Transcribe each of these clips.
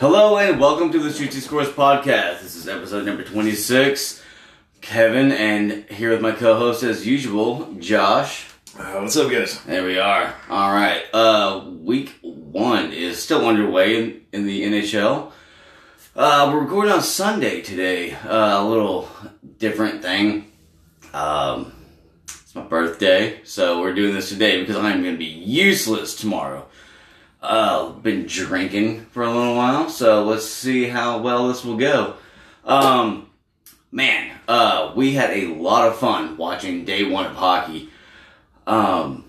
Hello and welcome to the Shooty Scores podcast. This is episode number 26. Kevin and here with my co-host as usual, Josh. Uh, what's up, guys? There we are. All right. Uh, week one is still underway in, in the NHL. Uh, we're recording on Sunday today. Uh, a little different thing. Um, it's my birthday, so we're doing this today because I'm going to be useless tomorrow. Uh, been drinking for a little while, so let's see how well this will go. Um, man, uh, we had a lot of fun watching day one of hockey. Um,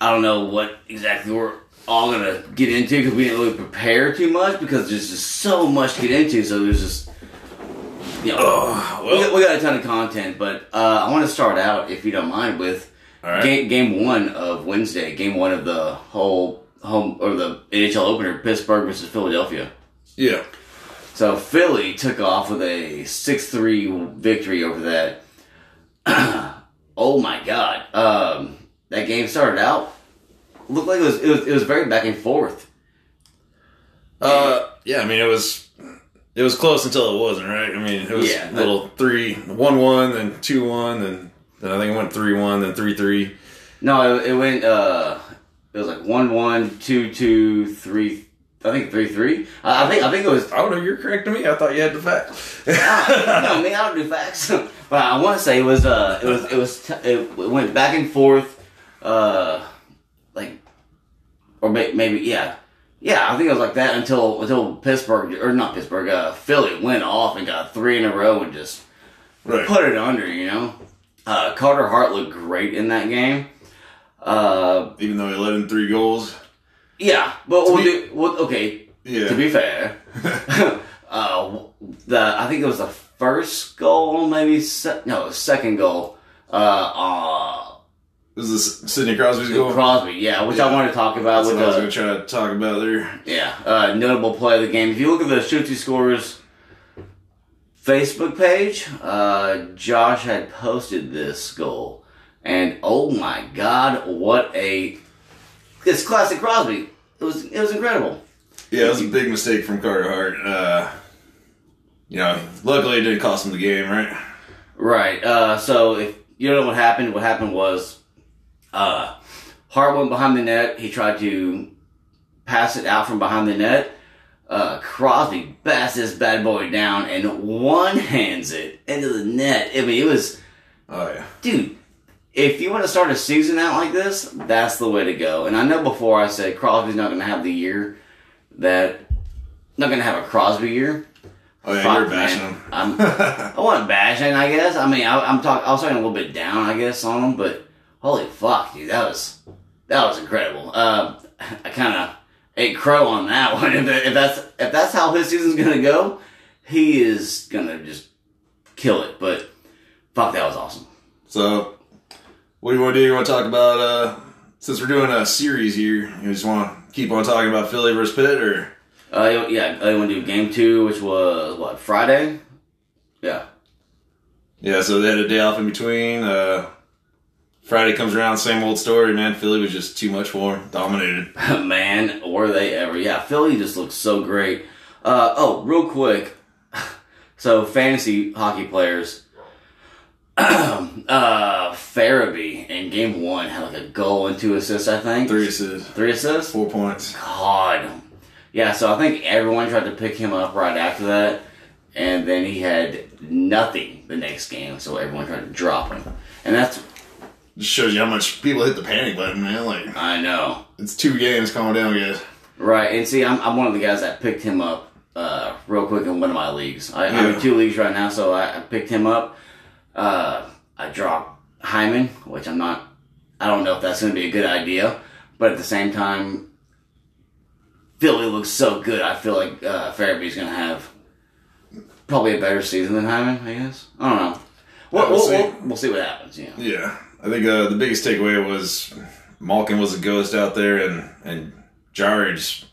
I don't know what exactly we're all gonna get into because we didn't really prepare too much because there's just so much to get into. So there's just, you know, Oh, we, well, got, we got a ton of content. But uh, I want to start out, if you don't mind, with right. game, game one of Wednesday, game one of the whole home or the NHL opener, Pittsburgh versus Philadelphia. Yeah. So Philly took off with a six three victory over that. oh my god! Um, that game started out looked like it was, it was it was very back and forth. Uh, yeah. I mean, it was it was close until it wasn't, right? I mean, it was Yeah. a little three one one, then two one, then then I think it went three one, then three three. No, it, it went. Uh, it was like one one two two three. I think three three. I, I think I think it was. I don't know. You're correcting me. I thought you had the fact. no, me, I don't do facts. but I want to say it was. Uh, it was. It was. T- it went back and forth. Uh, like, or may- maybe yeah, yeah. I think it was like that until until Pittsburgh or not Pittsburgh. Uh, Philly went off and got three in a row and just right. put it under. You know, uh, Carter Hart looked great in that game. Uh, Even though he let in three goals. yeah, but we'll be- do. Well, okay, Yeah. to be fair, uh, the I think it was the first goal, maybe se- no, second goal. Uh, uh, this is Sidney Crosby's goal. Crosby, yeah, which I wanted to talk about That's what I was going to try to talk about there. yeah uh, notable play of the game. If you look at the shoot two scores Facebook page, uh, Josh had posted this goal, and oh my God, what a this classic Crosby. It was it was incredible. Yeah, it was a big mistake from Carter Hart. Uh, you know, luckily it didn't cost him the game, right? Right. Uh, so if you don't know what happened, what happened was uh, Hart went behind the net. He tried to pass it out from behind the net. Uh, Crosby bats this bad boy down and one hands it into the net. I mean, it was, Oh yeah. dude. If you want to start a season out like this, that's the way to go. And I know before I said Crosby's not going to have the year that, not going to have a Crosby year. Oh yeah, Fuck, you're bashing man. him. I'm, I wasn't bashing, I guess. I mean, I, I'm talking. I was talking a little bit down, I guess, on him. But holy fuck, dude, that was that was incredible. Uh, I kind of ate crow on that one. If, if that's if that's how his season's gonna go, he is gonna just kill it. But fuck, that was awesome. So, what do you want to do? You want to talk about, uh, since we're doing a series here, you just want to keep on talking about Philly versus Pitt, or? Uh, yeah, I want to do game two, which was what Friday. Yeah, Yeah, so they had a day off in between. Uh, Friday comes around, same old story, man. Philly was just too much for them, dominated. Man, were they ever? Yeah, Philly just looks so great. Uh, oh, real quick. So, fantasy hockey players. uh, Farabee in game one had like a goal and two assists, I think. Three assists, Three assists? four points. God. Yeah, so I think everyone tried to pick him up right after that. And then he had nothing the next game, so everyone tried to drop him. And that's, Just shows you how much people hit the panic button, man. Like, I know. it's two games, calm down, guys. Right, and see, I'm, I'm one of the guys that picked him up uh, real quick in one of my leagues. I, I'm in two leagues right now, so I, I picked him up. Uh, I dropped Hyman, which I'm not. I don't know if that's going to be a good idea, but at the same time, Philly looks so good. I feel like uh, Farabee's going to have probably a better season than Hyman. I guess I don't know. We'll, We'll we'll, see. we'll, we'll see what happens. Know. Yeah, I think uh, the biggest takeaway was Malkin was a ghost out there, and and just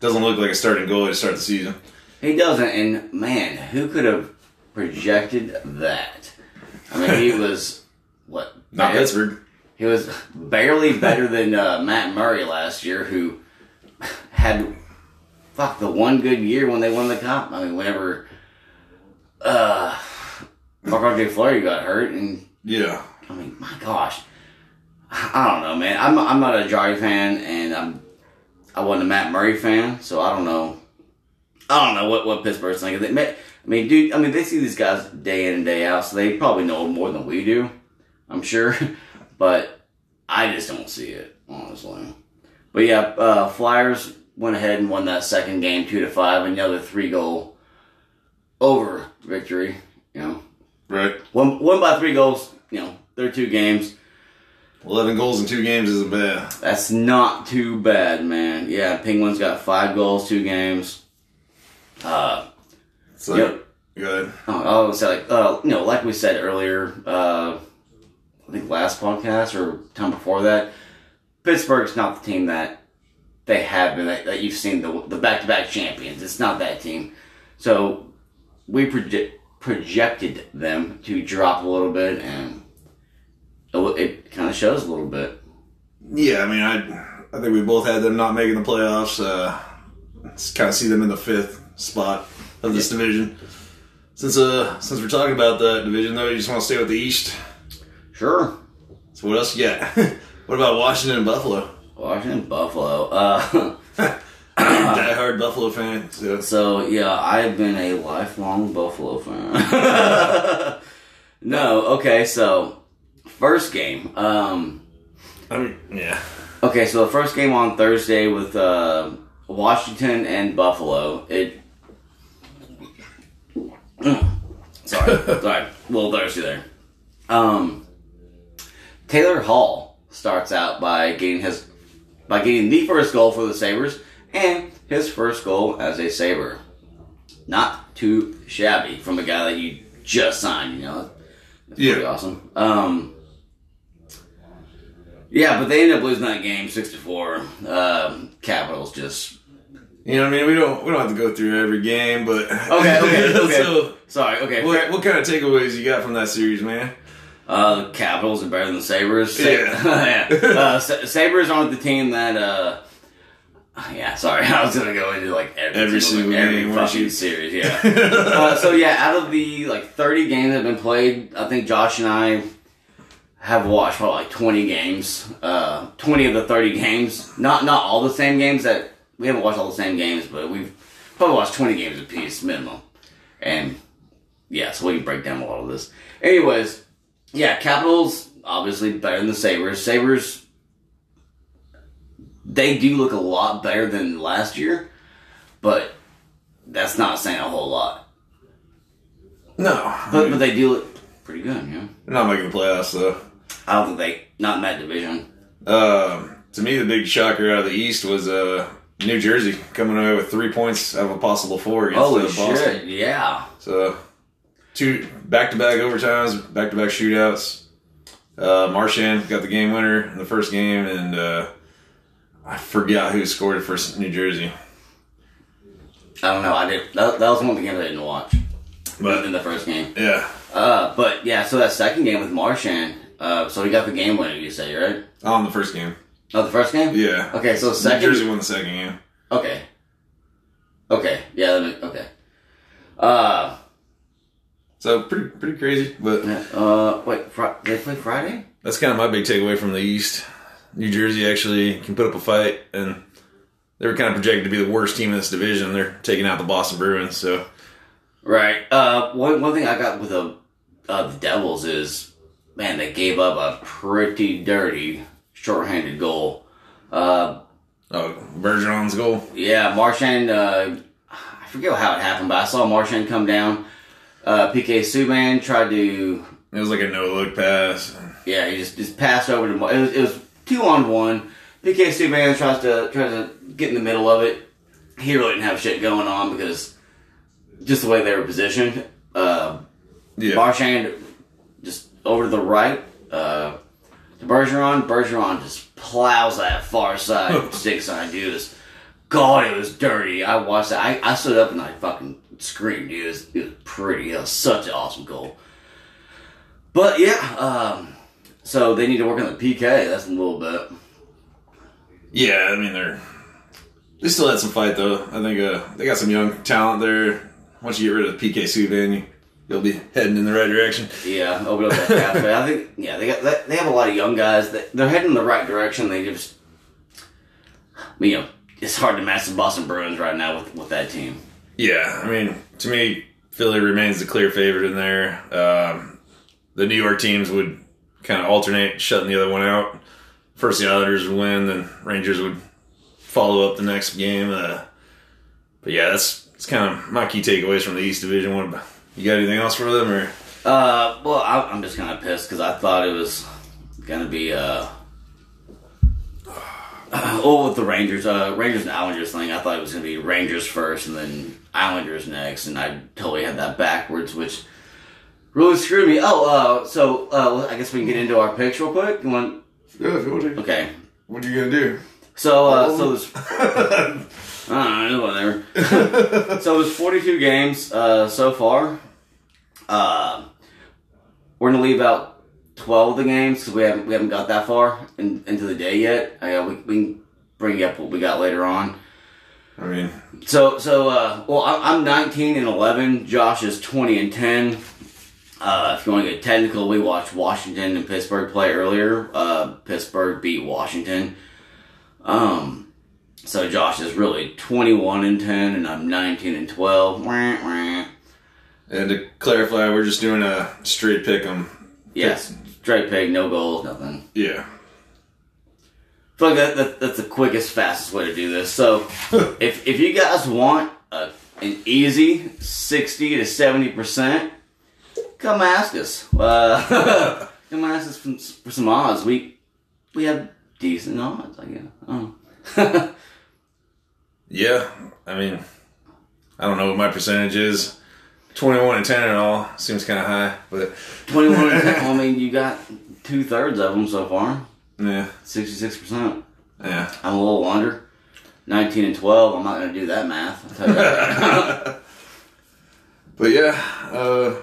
doesn't look like a starting goalie to start the season. He doesn't, and man, who could have projected that? I mean, he was what? Not Pittsburgh. He was barely better than uh, Matt Murray last year, who had fuck the one good year when they won the cup. I mean, whenever uh, Marc-Andre Fleury got hurt, and Yeah. I mean, my gosh, I don't know, man. I'm I'm not a Jarry fan, and I'm I wasn't a Matt Murray fan, so I don't know. I don't know what what Pittsburgh's thinking. They I mean, dude, I mean, they see these guys day in and day out, so they probably know more than we do. I'm sure, but I just don't see it honestly. But yeah, uh, Flyers went ahead and won that second game, two to five, another three goal over victory. You know, Right. one one by three goals. You know, they're two games. 11 goals in two games isn't bad. That's not too bad, man. Yeah, Penguins got five goals, two games. Uh, So, Yep. good. oh, I was say like, uh, you know, like we said earlier, uh, I think last podcast or time before that, Pittsburgh's not the team that they have been that, that you've seen the the back to back champions. It's not that team. So we project, projected them to drop a little bit, and it, it kind of shows a little bit. Yeah, I mean, I I think we both had them not making the playoffs. Uh, kind of see them in the fifth spot of this division. Since uh since we're talking about that division, though, you just want to stay with the East. Sure. So what else you got? what about Washington and Buffalo? Washington, Buffalo. Uh, Die hard Buffalo fan. So. so yeah, I have been a lifelong Buffalo fan. no, okay, so first game. Um, I mean, yeah. okay, so the first game on Thursday with uh, Washington and Buffalo. It. Sorry, sorry, a little thirsty there. Um, Taylor Hall starts out by getting his by getting the first goal for the Sabres and his first goal as a Sabre. Not too shabby from a guy that you just signed, you know. That's pretty awesome. Um, yeah, but they end up losing that game six to four. Um, Capitals just You know what I mean? We don't we don't have to go through every game, but okay, okay, okay. so, Sorry, okay. what what kind of takeaways you got from that series, man? Uh, the Capitals are better than the Sabres. Sa- Yeah. yeah. Uh, Sabres aren't the team that. Uh, yeah, sorry, I was gonna go into like every, Every single, single every fucking you? series. Yeah. uh, so yeah, out of the like thirty games that have been played, I think Josh and I have watched probably like twenty games. Uh, twenty of the thirty games. Not not all the same games that we haven't watched all the same games, but we've probably watched twenty games apiece minimum. And yeah, so we can break down a lot of this. Anyways, yeah, Capitals obviously better than the Sabres. Sabres, they do look a lot better than last year, but that's not saying a whole lot. no, But but they do look pretty good, you know. they're not making the playoffs though. I don't think they not in that division. Um, to me, the big shocker out of the East was uh, New Jersey coming away with three points out of a possible four against Holy uh, Boston. shit! Yeah, So, two back-to-back overtimes, back-to-back shootouts. Uh, Marchand got the game winner in the first game, and uh, I forgot who scored it for New Jersey. I don't know. I did. That, that was one of the games I didn't watch. But- in the first game, Yeah, uh, but yeah. So that second game with Marchand, uh, so he got the game winner. You say right? on the first game. Oh, the first game. Yeah. Okay, so New second. Jersey won the second game. Okay. Okay. Yeah. That okay. Uh. So pretty pretty crazy, but Uh. Wait. Fri- they play Friday. that's kind of my big takeaway from the East. New Jersey actually can put up a fight, and they were kind of projected to be the worst team in this division. They're taking out the Boston Bruins, so Right. Uh. One one thing I got with the uh, the Devils is, man, they gave up a pretty dirty shorthanded goal. Uh. oh, Bergeron's goal. Yeah. Marchand. Uh. I forget how it happened, but I saw Marchand come down. Uh. PK Subban tried to It was like a no look pass. Yeah, he just, just passed over to. Mar- It was, it was two on one. PK Subban tries to tries to get in the middle of it. He really didn't have shit going on because just the way they were positioned. Uh, Yeah, Marchand just over to the right uh, Bergeron. Bergeron just plows that far side stick side, dude. It's- God, it was dirty. I watched that. I, I stood up and I fucking screamed, dude. It was, it was pretty. It was such an awesome goal. But yeah, um, so they need to work on the PK. That's a little bit. yeah. I mean they're they still had some fight though. I think uh, they got some young talent there. Once you get rid of the PK Subban, you, you'll be heading in the right direction. Yeah, open up that pathway. I think yeah, they got they have a lot of young guys that they're heading in the right direction. They just, you know, it's hard to match the Boston Bruins right now with with that team. Yeah, I mean, to me, Philly remains the clear favorite in there. Um, the New York teams would kind of alternate, shutting the other one out. First, the Islanders would win, then Rangers would follow up the next game. Uh, but yeah, that's that's kind of my key takeaways from the East Division. What about, you got anything else for them, or Uh, well, I, I'm just kind of pissed because I thought it was gonna be uh, oh with the Rangers, uh, Rangers and Islanders thing. I thought it was gonna be Rangers first and then Islanders next, and I totally had that backwards, which really screwed me. Oh, uh, so uh, I guess we can get into our picks real quick. You want? yeah, if you want to, Okay. what are you gonna do? So, uh, so there's, I don't know, whatever. so there's 42 games, uh, so far. Uh, we're gonna leave out 12 of the games because we haven't, we haven't got that far in, into the day yet. Uh, we, we can bring up what we got later on. I mean, So, so, uh, well, I- I'm 19 and 11. Josh is 20 and 10. Uh, if you want to get technical, we watched Washington and Pittsburgh play earlier. Uh, Pittsburgh beat Washington. Um, so Josh is really 21 and 10, and I'm 19 and 12. Wah, wah. And to clarify, we're just doing a straight pick 'em. Yes, straight peg, no goals, nothing. Yeah, I feel like that, that, that's the quickest, fastest way to do this. So, if if you guys want a, an easy 60 to 70 percent, come ask us. Uh, come ask us for, for some odds. We we have decent odds, I guess. Oh. yeah. I mean, I don't know what my percentage is. Twenty-one and ten and all seems kind of high, but 21 and 10, I mean, you got two thirds of them so far. yeah, 66 percent. yeah. I'm a little under. 19 and 12. I'm not going to do that math. I'll tell you that. But yeah, uh,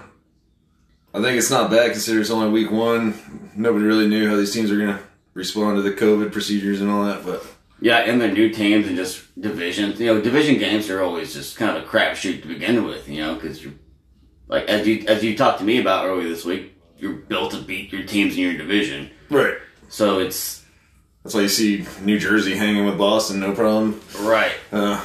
I think it's not bad considering it's only week one. Nobody really knew how these teams are gonna respond to the COVID procedures and all that, but Yeah, and their new teams and just divisions. You know, division games are always just kind of a crapshoot to begin with. You know, because you're like as you as you talked to me about earlier this week, you're built to beat your teams in your division. right. So it's That's why you see New Jersey hanging with Boston, no problem. right. Uh,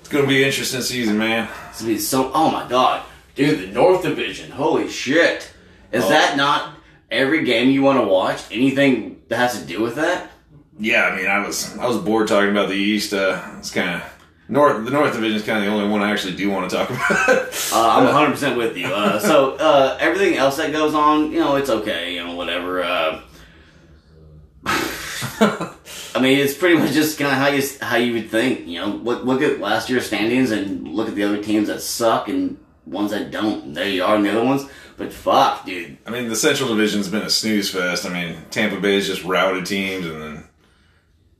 it's gonna be an interesting season, man. It's gonna be so. Oh my god, dude, the North Division. Holy shit! Is Oh. that not every game you want to watch? Anything that has to do with that? Yeah, I mean, I was I was bored talking about the East. Uh, it's kind of North. The North Division is kind of the only one I actually do want to talk about. Uh, I'm 100 percent with you. Uh, so uh, everything else that goes on, you know, it's okay. You know, whatever. Uh, I mean, it's pretty much just kind of how you how you would think. You know, look look at last year's standings and look at the other teams that suck and ones that don't. There you are, and the other ones. But fuck, dude. I mean, the Central Division's been a snooze fest. I mean, Tampa Bay's just routed teams, and then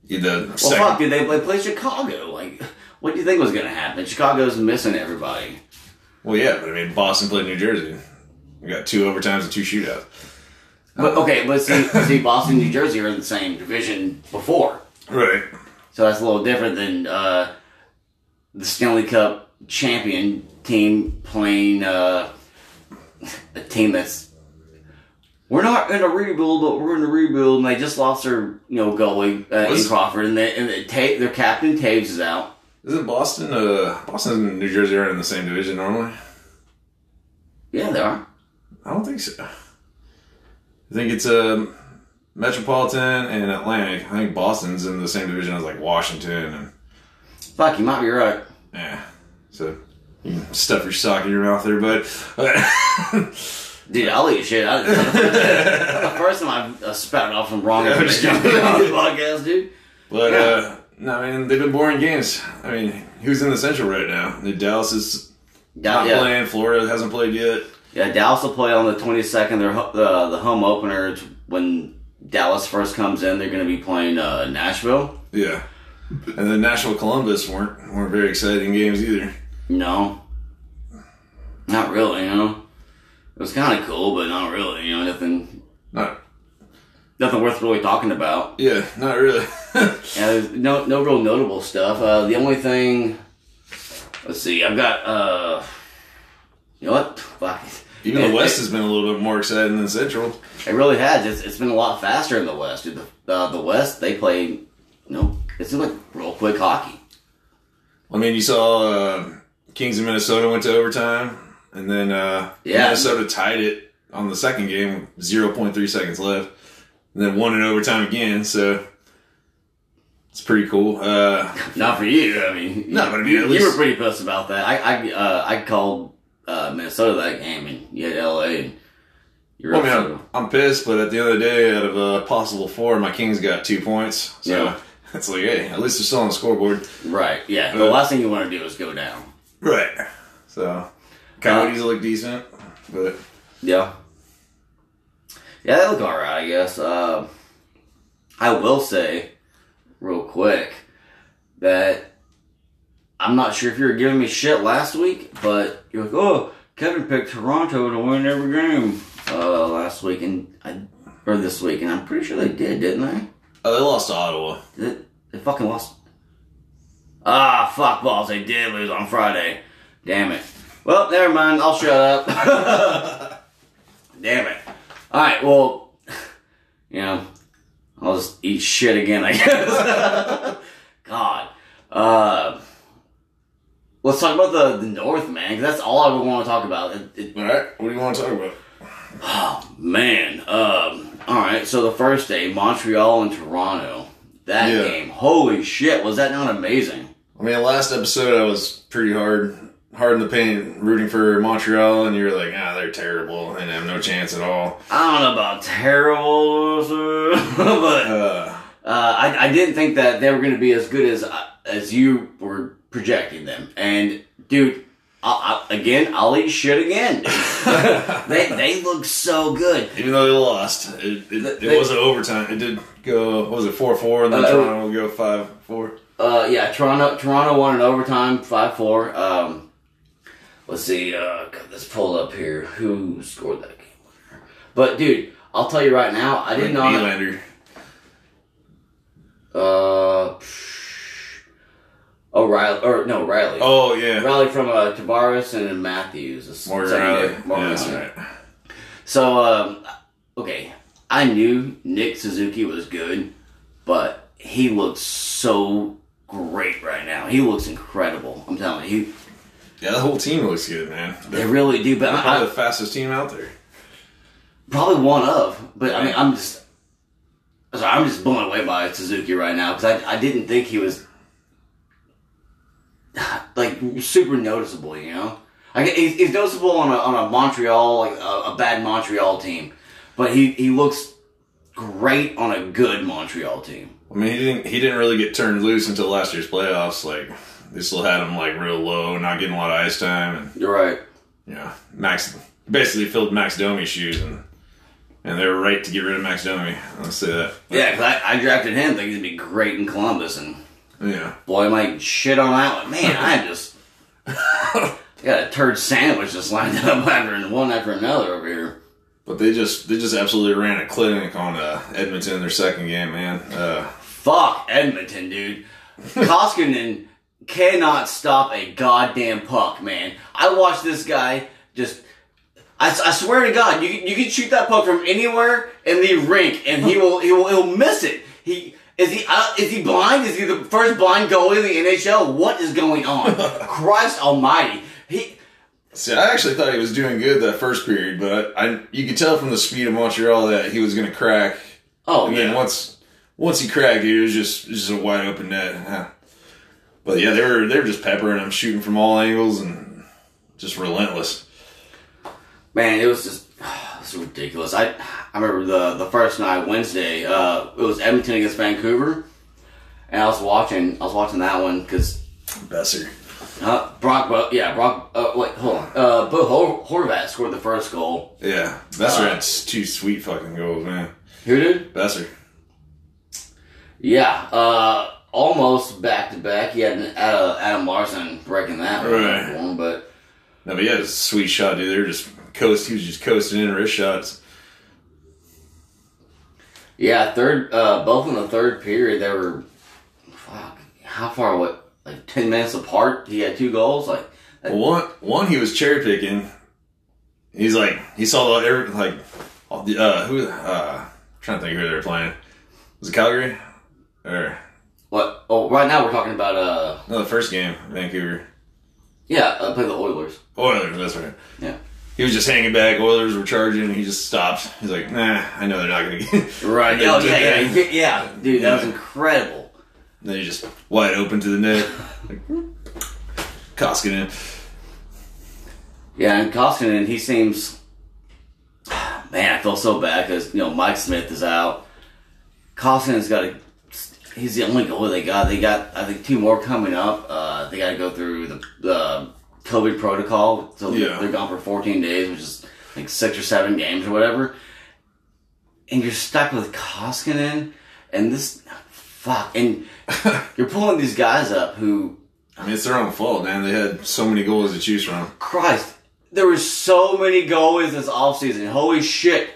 the Well, second. fuck, dude. They, they play Chicago. Like, what do you think was gonna happen? Chicago's missing everybody. Well, yeah, but I mean, Boston played New Jersey. We got two overtimes and two shootouts. But okay, but see, see, Boston, New Jersey are in the same division before. Right. So that's a little different than uh, the Stanley Cup champion team playing uh, a team that's we're not in a rebuild, but we're in a rebuild, and they just lost their you know goalie uh, in Crawford, and, they, and they, Ta- their captain Toews is out. Isn't Boston? Uh, Boston and New Jersey are in the same division normally. Yeah, they are. I don't think so. I think it's um, Metropolitan and Atlantic. I think Boston's in the same division as like Washington and Fuck, you might be right. yeah. So you can stuff your sock in your mouth there, bud. Dude, I'll eat shit. I, the first time I've uh, spouted off some wrong information on this podcast, dude. but Yeah. uh, no, I mean they've been boring games. I mean, who's in the Central right now? The Dallas is not yeah. playing. Florida hasn't played yet. Yeah, Dallas will play on the 22nd. Their ho- the the home opener when Dallas first comes in. They're going to be playing uh, Nashville. Yeah. And then Nashville Columbus weren't weren't very exciting games either. No, not really. You know, it was kind of cool, but not really. You know, nothing. Not nothing worth really talking about. Yeah, not really. Yeah, no no real notable stuff. Uh, the only thing, let's see, I've got. uh You know what? Fuck. Even the West it- has been a little bit more exciting than Central. It really has. It's, it's been a lot faster in the West. Dude. The, uh, the West, they play, you know, it seems like real quick hockey. I mean, you saw uh, Kings of Minnesota went to overtime, and then uh, Yeah. Minnesota tied it on the second game, zero point three seconds left, and then won in overtime again. So it's pretty cool. Uh, Not for you. I mean, No, but I mean, you, at you were pretty pissed about that. I I uh, I called uh, Minnesota that game, and you had LA, and you're I mean, I'm, I'm pissed, but at the end of the day, out of a possible four, my Kings got two points. So Yeah. it's like, hey, at least they're still on the scoreboard. right. Yeah. The Uh, last thing you want to do is go down. Right. So Coyotes look decent, but Yeah. Yeah, they look alright, I guess. Uh, I will say, real quick, that I'm not sure if you were giving me shit last week, but you're like, oh, Kevin picked Toronto to win every game uh, last week, and I, or this week, and I'm pretty sure they did, didn't they? oh, they lost to Ottawa. They, they fucking lost. Ah, fuck balls, they did lose on Friday. Damn it. Well, never mind, I'll shut up. Damn it. Alright, well, you know, I'll just eat shit again, I guess. God. Uh, let's talk about the, the North, man, that's all I would want to talk about. It, it, All right, what do you want to talk about? Oh man. Um. All right. So the first day, Montreal and Toronto. That Yeah. game. Holy shit! Was that not amazing? I mean, last episode I was pretty hard, hard in the paint, rooting for Montreal, and you're like, ah, they're terrible and have no chance at all. I don't know about terrible, but Uh, uh, I, I didn't think that they were going to be as good as uh, as you were projecting them. And dude, I, I, again, I'll eat shit again. they they look so good. even though they lost, it, it, it They- wasn't overtime. It did go, what was it, 4 4, and then Uh, Toronto will go 5 4. Uh, yeah, Toronto Toronto won in overtime, five four. Um, let's see. Uh, let's pull up here. Who scored that game winner? But dude, I'll tell you right now, I didn't know. Nylander. Uh, oh Rielly or no Rielly. Oh, yeah. Rielly from uh, Tavares and Matthews. the Morgan. Rielly. Morgan Yeah, Rielly. right. So, um, okay, I knew Nick Suzuki was good, but he looks so great right now. He looks incredible. I'm telling you, Yeah, the whole team looks good, man. they They're really do. But probably I, the fastest team out there. probably one of. But I mean, I'm just, sorry, I'm just blown away by Suzuki right now because I, I didn't think he was like super noticeable. You know, like he's, he's noticeable on a on a Montreal like a, a bad Montreal team, but he he looks great on a good Montreal team. I mean, he didn't he didn't really get turned loose until last year's playoffs. Like they still had him like real low, not getting a lot of ice time, and You're right. you know, Max basically filled Max Domi's shoes, and and they were right to get rid of Max Domi. I'll say that. Yeah, because I, I drafted him thinking he'd be great in Columbus, and Yeah, boy, I might shit on that one. Man, I'm just got a turd sandwich just lined up after one after another over here. but they just they just absolutely ran a clinic on uh, Edmonton in their second game, man. Uh, Fuck Edmonton, dude. Koskinen cannot stop a goddamn puck, man. I watched this guy just. I, I swear to God, you you can shoot that puck from anywhere in the rink, and he will he will he'll miss it. He is he uh, is he blind? Is he the first blind goalie in the NHL? What is going on? Christ Almighty! He see, I actually thought he was doing good that first period, but I, you could tell from the speed of Montreal that he was going to crack. oh And yeah. then once once he cracked, it was just just a wide open net. But yeah, they were they were just peppering him, shooting from all angles, and just relentless. Man, it was just it's ridiculous. I I remember the the first night Wednesday. Uh, it was Edmonton against Vancouver, and I was watching. I was watching that one because Boeser. uh, Brock. Bo- yeah, Brock. Uh, wait, hold on. Uh, Bo Hor- Horvat scored the first goal. Yeah, Boeser Uh, had two sweet fucking goals, man. Who did? Boeser. Yeah. Uh, almost back to back. He had uh, Adam Larsson breaking that one Right. him, but No, but he had a sweet shot, dude. They were just coast. He was just coasting in wrist shots. Yeah, third. Uh, both in the third period, they were. Fuck. How far? What? Like ten minutes apart. He had two goals. Like Well, one one he was cherry picking. He's like he saw the every like all the uh who uh trying to think who they were playing. Was it Calgary? Or what? Oh, right now we're talking about. Uh, no the first game, Vancouver. yeah, uh, play the Oilers. Oilers, that's right. Yeah. He was just hanging back, Oilers were charging, and he just stopped. He's like, nah, I know they're not gonna get Right. Oh yeah, yeah, yeah, yeah, dude. That was Yeah. incredible. then he just wide open to the net. Like, Koskinen. Yeah, and Koskinen, he seems. Man, I feel so bad because you know Mike Smith is out. Koskinen's got a. He's the only goalie they got. They got I think two more coming up. Uh, they got to go through the the COVID protocol, so Yeah. they're gone for 14 days, which is like six or seven games or whatever. And you're stuck with Koskinen, and this fuck, and you're pulling these guys up who I mean, it's their own fault, man. They had so many goals to choose from. Christ, there were so many goalies this offseason. Holy shit.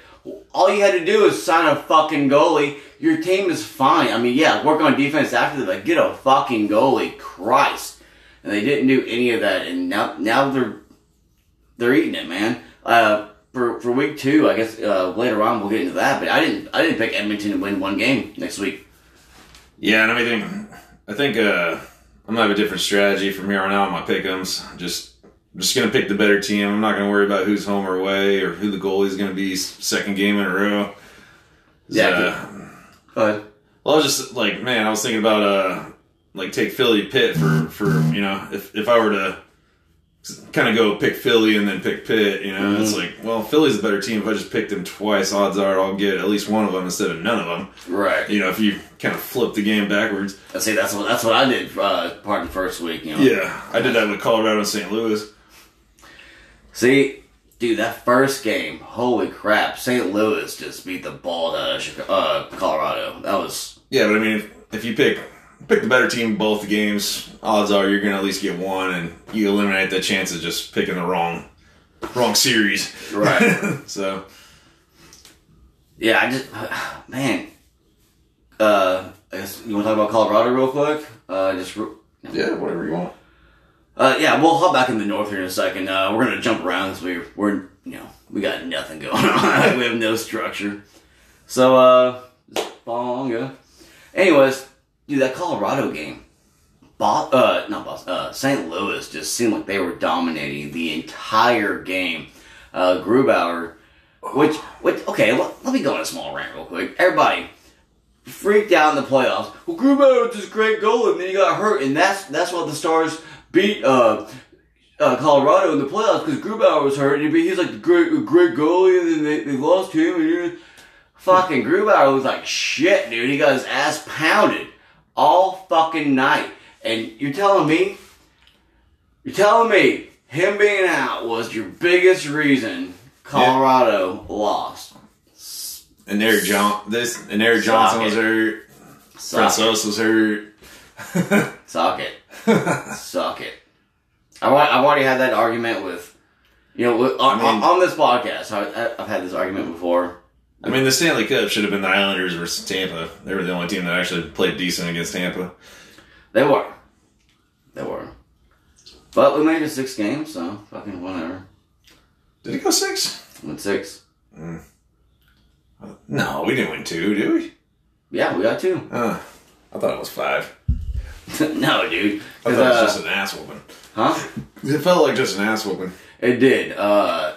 All you had to do is sign a fucking goalie. Your team is fine. I mean, yeah, work on defense after that, get a fucking goalie. Christ. And they didn't do any of that, and now now they're they're eating it, man. Uh, for for week two, I guess uh, later on we'll get into that. But I didn't I didn't pick Edmonton to win one game next week. Yeah, and I mean, I think uh, I'm gonna have a different strategy from here on out. My pickums. just I'm just gonna pick the better team. I'm not gonna worry about who's home or away or who the goalie's gonna be second game in a row. Yeah, Uh, well, I was just like, man, I was thinking about uh, like take Philly Pitt for for you know if if I were to kind of go pick Philly and then pick Pitt, you know, it's like, well, Philly's a better team. If I just pick them twice, odds are I'll get at least one of them instead of none of them. Right. You know, if you kind of flip the game backwards. I see. That's what that's what I did. Uh, part of the first week. You know. Yeah, I did that with Colorado and St. Louis. See, dude, that first game, holy crap! St. Louis just beat the ball out of Chicago, uh, Colorado. That was Yeah, but I mean, if, if you pick pick the better team both games, odds are you're gonna at least get one, and you eliminate the chance of just picking the wrong wrong series. Right. so yeah. I just man. Uh, I guess you want to talk about Colorado real quick? Uh, just re- yeah, whatever you want. Uh, yeah, we'll hop back in the north here in a second. Uh, we're gonna jump around because we we're you know we got nothing going on. we have no structure. So uh, go. Anyways, dude, that Colorado game. Bo- uh, not Boston, uh, St. Louis just seemed like they were dominating the entire game. Uh, Grubauer, which, which, okay, let, let me go on a small rant real quick. Everybody freaked out in the playoffs. Well, Grubauer was this great goal, and then he got hurt, and that's that's what the Stars beat uh, uh, Colorado in the playoffs because Grubauer was hurt, and he was like the great, great goalie, and then they, they lost him, and he- fucking Grubauer was like shit, dude. He got his ass pounded all fucking night. And you're telling me, you're telling me him being out was your biggest reason Colorado lost. And Eric John this and Erik Johnson was hurt. Suck it. Francouz was hurt. Suck it. Suck it. I've, I've already had that argument with, you know, on, I mean- on this podcast. I, I've had this argument before. I mean, the Stanley Cup should have been the Islanders versus Tampa. They were the only team that actually played decent against Tampa. They were. They were. But we made it six games, so fucking whatever. Did it go six? Went six. No, we didn't win two, did we? Yeah, we got two. Uh, I thought it was five. no, dude. I thought it uh, was just an ass whooping. huh? It felt like just an ass whooping. It did. Uh,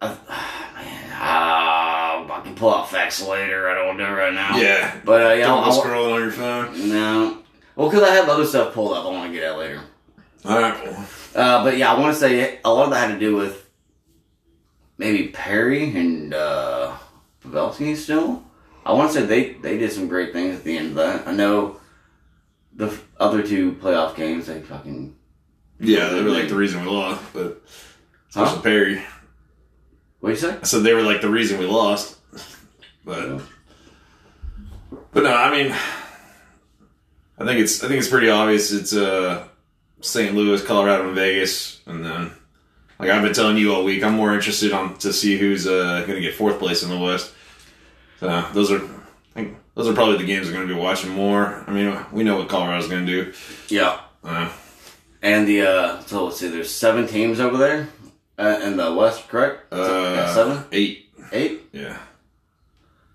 I, man, uh, I can pull out facts later. I don't want to do it right now. Yeah. But uh, yeah, Don't I, go I, scrolling on your phone. no. Well, because I have other stuff pulled up, I want to get at later. All right. Well, Uh, but yeah, I want to say a lot of that had to do with maybe Perry and uh, Pavelski still. I want to say they, they did some great things at the end of that. I know the other two playoff games, they fucking. yeah, they were like the reason we lost, but especially Huh? Perry. What'd you say? I said they were like the reason we lost, but but no, I mean, I think it's I think it's pretty obvious. It's uh St. Louis, Colorado, and Vegas, and then like I've been telling you all week, I'm more interested on to see who's uh going to get fourth place in the West. So those are, those are probably the games we're going to be watching more. I mean, we know what Colorado's going to do. Yeah. Uh, And the uh, so let's see, there's seven teams over there uh, in the West, correct? uh, Yeah, seven, eight. eight. Yeah.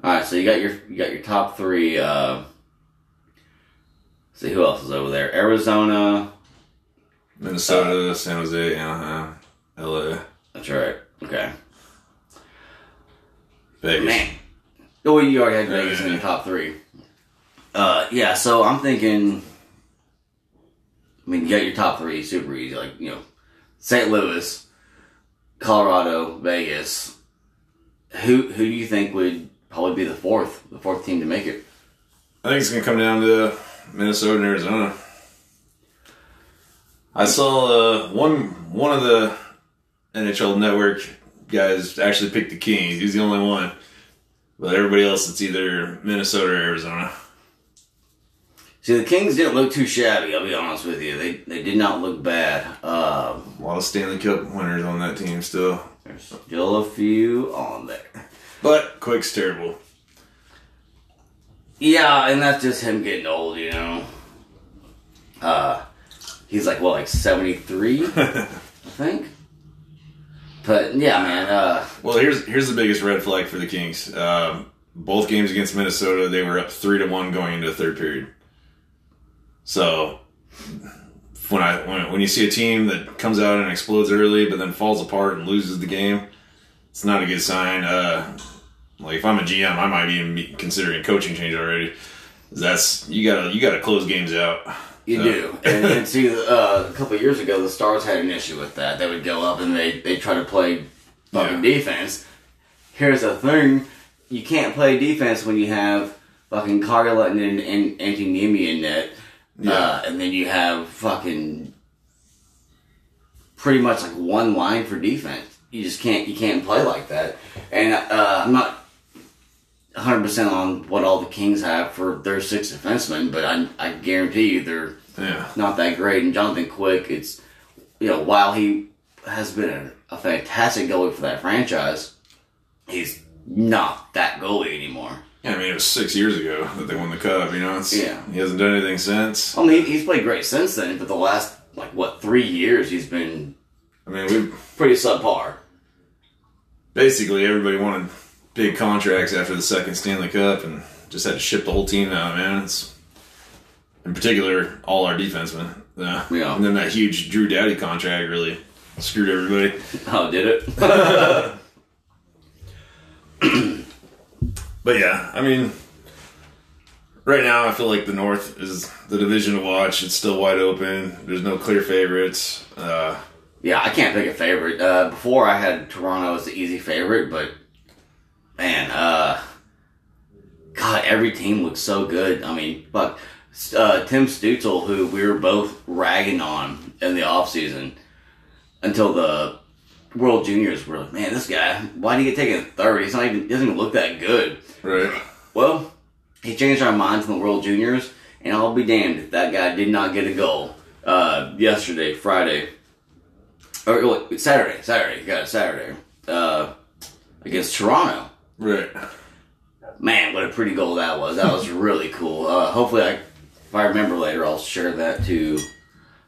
All right, so you got your you got your top three. Uh, see who else is over there? Arizona. Minnesota, San Jose, Anaheim, LA, That's right. Okay. Vegas. Man. Oh, you already had Vegas in your top three. Uh, yeah. So I'm thinking. I mean, you got your top three super easy, like you know, St. Louis, Colorado, Vegas. Who who do you think would probably be the fourth, the fourth team to make it? I think it's gonna come down to Minnesota and Arizona. I saw uh, one one of the NHL Network guys actually picked the Kings. He's the only one, but everybody else it's either Minnesota or Arizona. See, the Kings didn't look too shabby. I'll be honest with you; they they did not look bad. Um, A lot of Stanley Cup winners on that team still, there's still a few on there. but Quick's terrible. Yeah, and that's just him getting old, you know. Uh, he's like what, like seventy three, I think. But yeah, man. Uh, Well, here's here's the biggest red flag for the Kings. Um, both games against Minnesota, they were up three to one going into the third period. So when I when, when you see a team that comes out and explodes early, but then falls apart and loses the game, it's not a good sign. Uh, like if I'm a GM, I might even be considering coaching change already. That's you gotta you gotta close games out. You So- do, and, and see, uh, a couple of years ago, the Stars had an issue with that. They would go up and they they try to play fucking Yeah. defense. Here's the thing: you can't play defense when you have fucking Carlin and, and Antti in net. Yeah. Uh, and then you have fucking pretty much like one line for defense. You just can't you can't play like that. And uh, I'm not 100 percent on what all the Kings have for their six defensemen, but I I guarantee you they're Yeah, not that great. And Jonathan Quick, it's you know while he has been a, a fantastic goalie for that franchise, he's not that goalie anymore. yeah. I mean, it was six years ago that they won the cup. You know, it's, Yeah. He hasn't done anything since. I mean, he's played great since then, but the last like what three years he's been I mean, we pretty subpar. basically everybody wanted big contracts after the second Stanley Cup and just had to ship the whole team out, man. It's in particular all our defensemen. Yeah. Yeah. And then that huge Drew Doughty contract really screwed everybody. Oh, did it? But yeah, I mean right now I feel like the North is the division to watch. It's still wide open. There's no clear favorites. Uh yeah, I can't pick a favorite. Uh, before I had Toronto as the easy favorite, but man, uh, God, every team looks so good. I mean, fuck, uh, Tim Stützle, who we were both ragging on in the off season until the World Juniors, were like, man, this guy, why did he get taken third? He's not even he doesn't even look that good. right. Well, he changed our minds in the World Juniors, and I'll be damned if that guy did not get a goal uh, yesterday, Friday, or wait, Saturday, Saturday, got it Saturday uh, against Toronto. Right. Man, what a pretty goal that was! That was really cool. Uh, hopefully, I, if I remember later, I'll share that to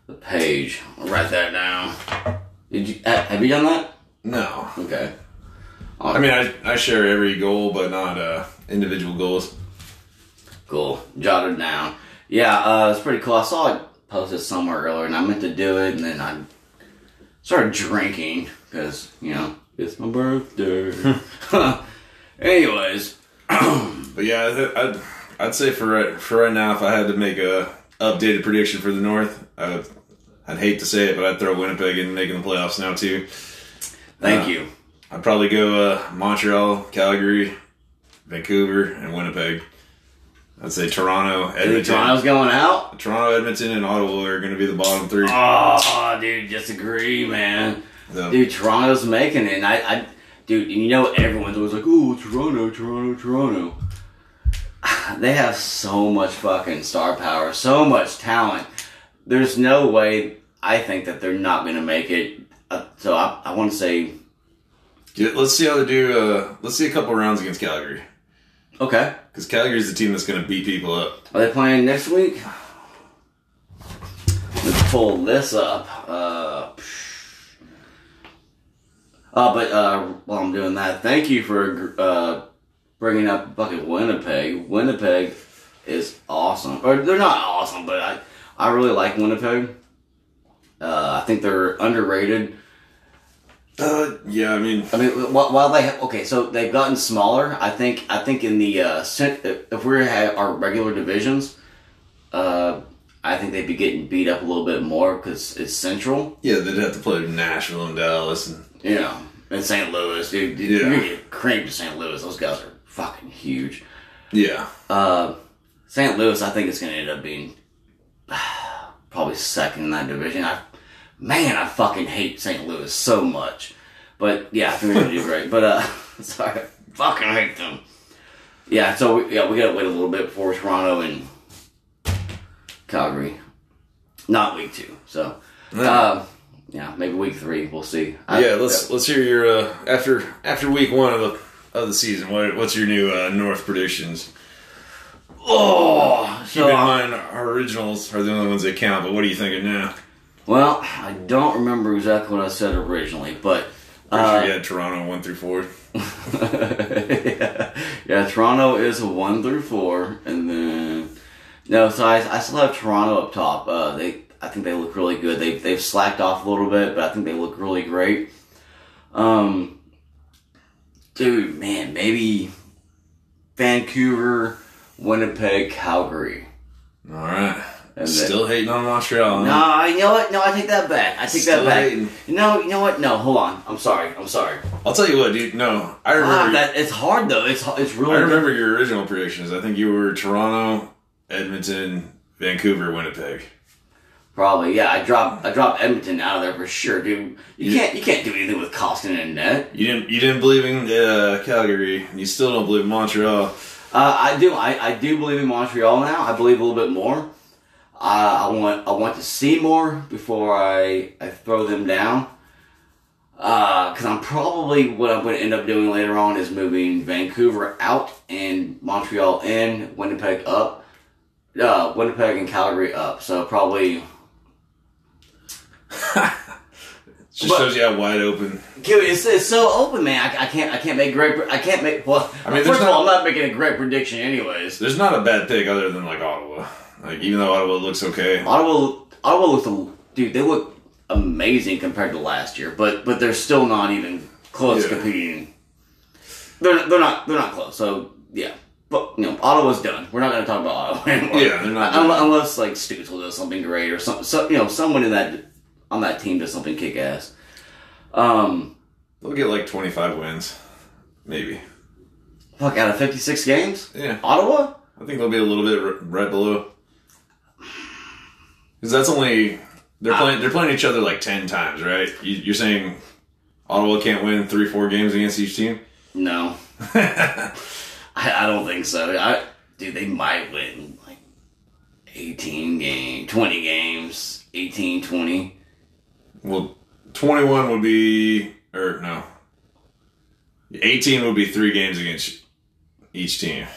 the page. I'll write that down. Did you have you done that? No. Okay. I mean I, I share every goal but not uh individual goals. Cool. Jotted down. Yeah, uh, it's pretty cool. I saw it posted somewhere earlier, and I meant to do it, and then I started drinking because you know it's my birthday. Anyways, But yeah, I'd I'd say for right for right now, if I had to make a updated prediction for the North, I'd I'd hate to say it, but I'd throw Winnipeg in making the playoffs now too. thank Uh, you. I'd probably go uh, Montreal, Calgary, Vancouver, and Winnipeg. I'd say Toronto, Edmonton, Toronto's going out. Toronto, Edmonton, and Ottawa are going to be the bottom three. Oh, dude, disagree, man. So, Dude, Toronto's making it, and I, I dude, and you know everyone's always like, "Oh, Toronto, Toronto, Toronto." They have so much fucking star power, so much talent. There's no way I think that they're not going to make it. Uh, so I, I want to say, yeah, let's see how they do. Uh, let's see a couple rounds against Calgary. Okay. because Calgary's the team that's going to beat people up. Are they playing next week? Let's pull this up. Uh, uh, but uh, while I'm doing that, thank you for uh, bringing up fucking Winnipeg. Winnipeg is awesome. Or they're not awesome, but I, I really like Winnipeg. Uh, I think they're underrated. Uh, yeah, I mean, I mean, wh- while they have, okay, so they've gotten smaller. I think I think in the uh, if we had our regular divisions, uh, I think they'd be getting beat up a little bit more because it's Central, yeah, they'd have to play Nashville and Dallas, and you know, and St. Louis. Dude, dude, Yeah. gonna get creamed to St. Louis. Those guys are fucking huge. yeah, Uh, St. Louis, I think it's gonna end up being probably second in that division. I, man, I fucking hate St. Louis so much. But yeah, I think they're gonna do great. But uh, sorry, I fucking hate them. Yeah, so we, yeah, we gotta wait a little bit before Toronto and Calgary. Not week two, so uh, yeah, maybe week three. We'll see. I- yeah. Let's let's hear your uh, after after week one of the of the season. What, what's your new uh, North predictions? Oh, Keep so in I- mind, our originals are the only ones that count. But what are you thinking now? well, I don't remember exactly what I said originally, but. Uh, sure you had Toronto one through four. yeah. yeah, Toronto is a one through four, and then no, so I, I still have Toronto up top. Uh, they, I think they look really good. They they've slacked off a little bit, but I think they look really great. Um, dude, man, maybe Vancouver, Winnipeg, Calgary. All right. And Still hating on Montreal. huh? No, I- you know what? No, I take that back. I take Still that back. hating. No, you know what? No, hold on. I'm sorry. I'm sorry. I'll tell you what, dude. No, I remember. Ah, that it's hard though. It's it's really. I remember your original predictions. I think you were Toronto, Edmonton, Vancouver, Winnipeg. Probably, yeah. I dropped I dropped Edmonton out of there for sure, dude. You Yeah. can't you can't do anything with Koskinen net. You didn't. You didn't believe in uh, Calgary. You still don't believe in Montreal. Uh, I do I, I do believe in Montreal now. I believe a little bit more. Uh, I want I want to see more before I, I throw them down. Because I'm probably what I'm going to end up doing later on is moving Vancouver out and Montreal in, Winnipeg up, uh, Winnipeg and Calgary up. So probably Just But- shows you how wide open. Dude, it's, it's so open, man. I, I can't I can't make great. I can't make. Well, I mean, first there's of all, I'm not- not making a great prediction, anyways. There's not a bad pick other than like Ottawa. Like even though Ottawa looks okay. Ottawa, Ottawa looks, a, dude. They look amazing compared to last year, but but they're still not even close to Yeah. competing. They're they're not they're not close. So yeah, but you know, Ottawa's done. We're not going to talk about Ottawa anymore. Yeah, they're not Un- done. unless like Stützle does something great or some, so you know someone in that on that team does something kick ass. Um, They'll get like 25 wins, maybe. fuck out of 56 games, Yeah, Ottawa. I think they'll be a little bit right below. Because that's only they're playing. They're playing each other like 10 times, right? You, you're saying Ottawa can't win three, four games against each team? No, I, I don't think so. I dude, they might win like 18 games, 20 games, 18, 20. Well, 21 would be, or no, 18 would be three games against each team.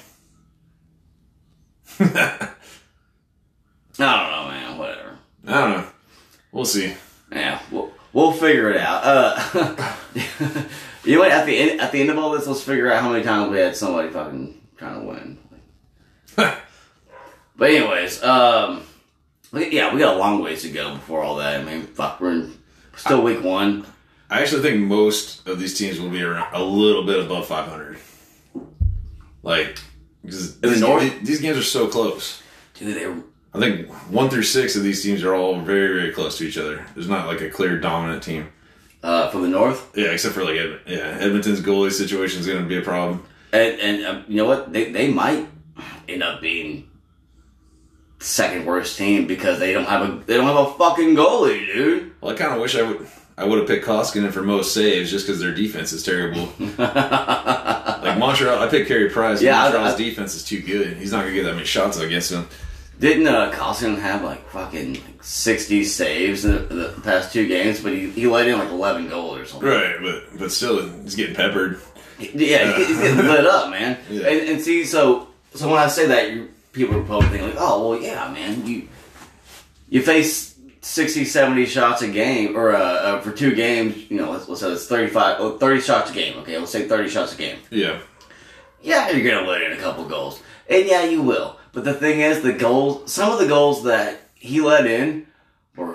I don't know, man. Whatever. I don't know. We'll see. Yeah, we'll, we'll figure it out. Uh, you know what? At the end, at the end of all this, let's figure out how many times we had somebody fucking trying to win. But anyways, um, yeah, we got a long ways to go before all that. I mean, fuck, we're in, still week one. I actually think most of these teams will be around a little bit above 500. Like, because the these, North? these games are so close. Dude, they I think one through six of these teams are all very, very close to each other. There's not like a clear dominant team. uh, from the north. Yeah, except for like Ed, yeah, Edmonton's goalie situation is going to be a problem. And, and um, you know what? They they might end up being second worst team because they don't have a they don't have a fucking goalie, dude. Well, I kind of wish I would I would have picked Koskinen for most saves just because their defense is terrible. like Montreal, I picked Carey Price. Yeah, Montreal's I- defense is too good. He's not gonna get that many shots against him. Didn't uh, Koskinen have like fucking like sixty saves in the, the past two games? But he, he let in like eleven goals or something. Right, but but still, he's getting peppered. Yeah, he's getting lit up, man. Yeah. And, and see, so so when I say that, you, people are probably thinking like, oh, well, yeah, man, you you face 60, 70 shots a game, or uh, uh, for two games, you know, let's, let's say it's 35, oh, 30 shots a game. Okay, let's say thirty shots a game. Yeah. Yeah, you're gonna let in a couple goals, and yeah, you will. But the thing is, the goals, some of the goals that he let in were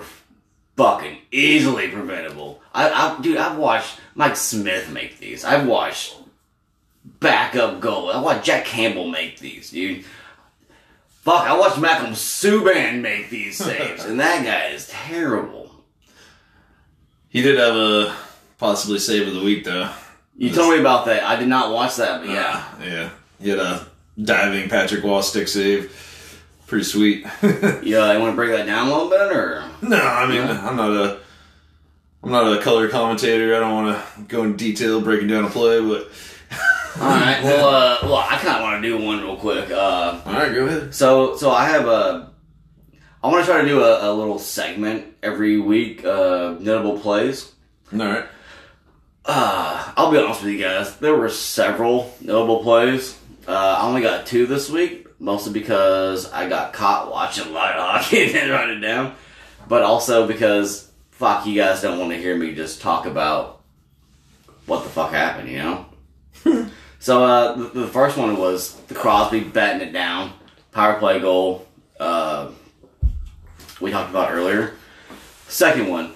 fucking easily preventable. I, I dude, I've watched Mike Smith make these. I've watched backup goal. I watched Jack Campbell make these, dude. Fuck, I watched Malcolm Subban make these saves, and that guy is terrible. He did have a possibly save of the week though. You told me about that. I did not watch that, but yeah. Uh, yeah. He had a diving Patrick Wall stick save. Pretty sweet. Yeah, you want to break that down a little bit, or no, I mean I'm not a I'm not a color commentator. I don't want to go in detail breaking down a play, but all right. Well, uh, well, I kind of want to do one real quick. Uh, all right, go ahead. So, so I have a. I want to try to do a, a little segment every week. Uh, notable plays. All right. Uh, I'll be honest with you guys. There were several notable plays. Uh, I only got two this week, mostly because I got caught watching live hockey and didn't write it down, but also because fuck you guys don't want to hear me just talk about what the fuck happened, you know. so uh, the, the first one was the Crosby batting it down, power play goal. Uh, we talked about earlier. Second one,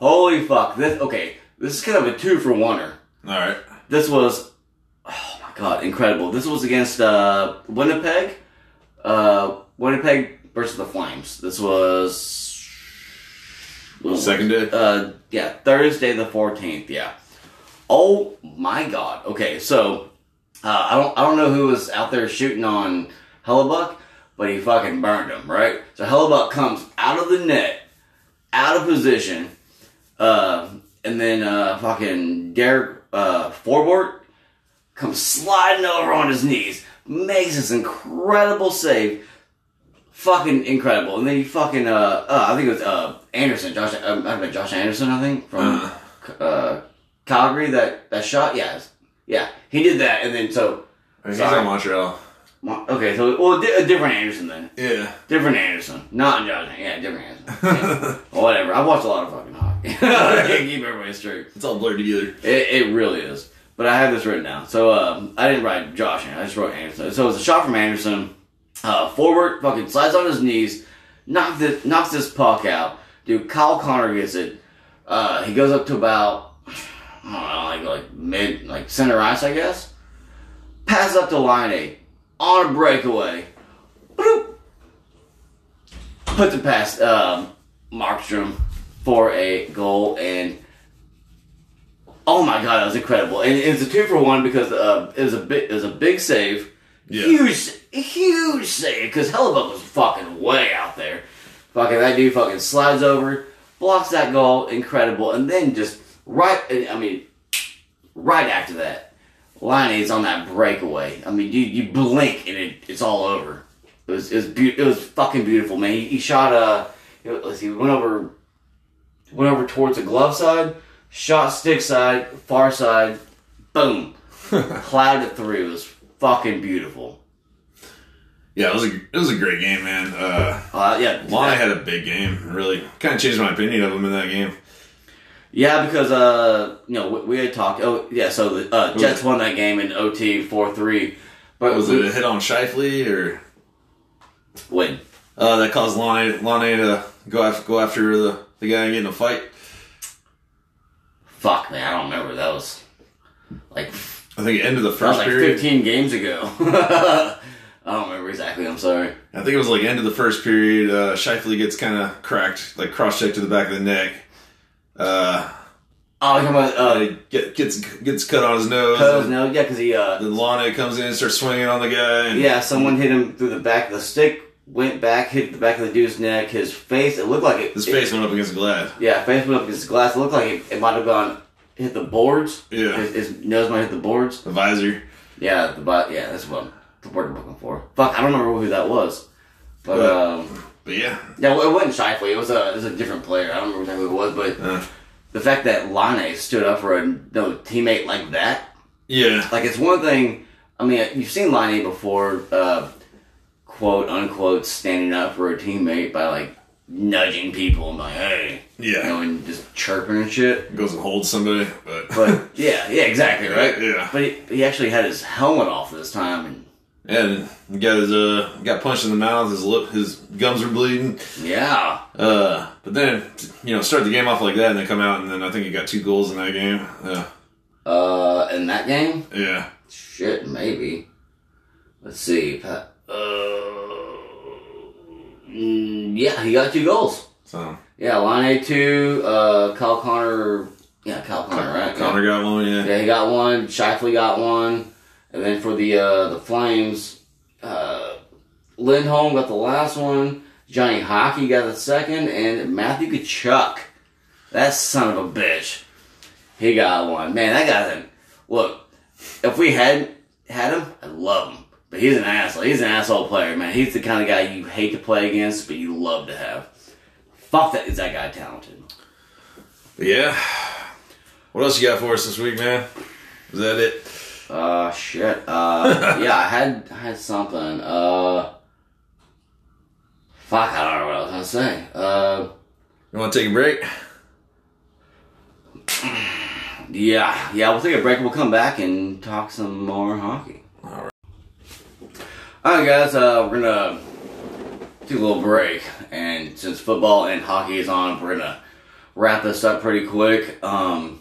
holy fuck! This okay. This is kind of a two for oneer. All right. This was, oh my god, incredible. This was against uh, Winnipeg. Uh, Winnipeg versus the Flames. This was Second day. uh, yeah, Thursday the fourteenth. Yeah. Oh my god. Okay, so uh, I don't I don't know who was out there shooting on Hellebuyck, but he fucking burned him. Right. So Hellebuyck comes out of the net, out of position, uh, and then uh, fucking Derek uh, Forbort comes sliding over on his knees, makes this incredible save. Fucking incredible, and then he fucking uh, uh I think it was uh Anderson, Josh, uh, might have been Josh Anderson, I think from uh, Calgary that that shot. Yeah, yeah, he did that, and then so He's Sorry. on Montreal. Mo- okay, so well, di- a different Anderson then, Yeah. different Anderson, not Josh. Yeah, different Anderson. Yeah. Whatever. I've watched a lot of fucking hockey. I can't keep everybody straight. It's all blurred together. It, it really is. But I have this written down. So um, I didn't write Josh. I just wrote Anderson. So it's a shot from Anderson. Uh, Forbort, fucking slides on his knees, knocks this, knocks this puck out. Dude, Kyle Connor gets it. Uh, he goes up to about I don't know, like like mid, like center ice, I guess. Pass up to Laine on a breakaway. Bloop. Puts it past um, Markstrom for a goal and Oh my god, that was incredible! And it was a two for one because uh, it was a big, it was a big save, Yeah. huge, huge save because Hellebuyck was fucking way out there. Fucking that dude fucking slides over, blocks that goal, incredible, and then just right, I mean, right after that, Laine is on that breakaway. I mean, you you blink and it, it's all over. It was it was be- it was fucking beautiful, man. He, he shot uh, let's see, went over went over towards the glove side, shot stick side, far side, boom, it through. It was fucking beautiful. Yeah, it was a it was a great game, man. Uh, Uh, yeah, Laine had a big game. Really, kind of changed my opinion of him in that game. Yeah, because uh, you know, we, we had talked. Oh, yeah, so the uh, Jets won that game in OT four three. But Was it a hit on Scheifele or win? uh, that caused Laine Laine to go after go after the, the guy and get in a fight? Fuck man, I don't remember. That was like I think it ended the that was first like period. fifteen games ago. I don't remember exactly. I'm sorry. I think it was like end of the first period. Uh, Scheifele gets kind of cracked, like cross check to the back of the neck. Uh, Oh, talking about uh, get, gets gets cut on his nose. Coes, no, yeah, because he uh, Then Laine comes in and starts swinging on the guy. And Yeah, someone hit him through the back of the stick, went back, hit the back of the dude's neck. His face, it looked like it. His it- face went up against the glass. yeah, face went up against the glass. It looked like it, it might have gone hit the boards. Yeah. his, his nose might hit the boards. The visor. Yeah, the yeah, that's what the word I'm looking for. Fuck, I don't remember who that was, but But- um, But yeah, yeah, well, it wasn't Scheifele. It was a it was a different player. I don't remember exactly who it was, but uh, the fact that Laine stood up for a no teammate like that, Yeah. Like it's one thing. I mean, you've seen Laine before, uh, quote unquote, standing up for a teammate by like nudging people and like, hey, you Yeah. know, and just chirping and shit. Goes and holds somebody, but But yeah, yeah, exactly, right. Yeah. But he, he actually had his helmet off this time, and and he got his uh got punched in the mouth. His lip, his gums were bleeding. yeah, Uh, but then you know start the game off like that, and then come out, and then I think he got two goals in that game. Yeah, uh, in that game, yeah. shit, maybe. Let's see, Pat. Uh, mm, yeah, he got two goals. So Yeah, line A two, uh, Kyle Connor. Yeah, Kyle Connor, right? Connor got one. Yeah. Yeah, he got one. Scheifele got one, and then for the uh, the Flames, uh, Lindholm got the last one. Johnny Hockey got the second, and Matthew Tkachuk, that son of a bitch, he got one. Man, that guy's look. If we had had him, I love him, but he's an asshole. He's an asshole player, man. He's the kind of guy you hate to play against, but you love to have. Fuck that! Is that guy talented? But yeah. What else you got for us this week, man? Is that it? Uh, shit. Uh, yeah, I had I had something. Uh, fuck, I don't know what I was gonna say. Uh, You want to take a break? yeah, yeah. We'll take a break. We'll come back and talk some more hockey. All right. All right, guys. Uh, we're gonna do a little break, and since football and hockey is on, we're gonna wrap this up pretty quick. Um,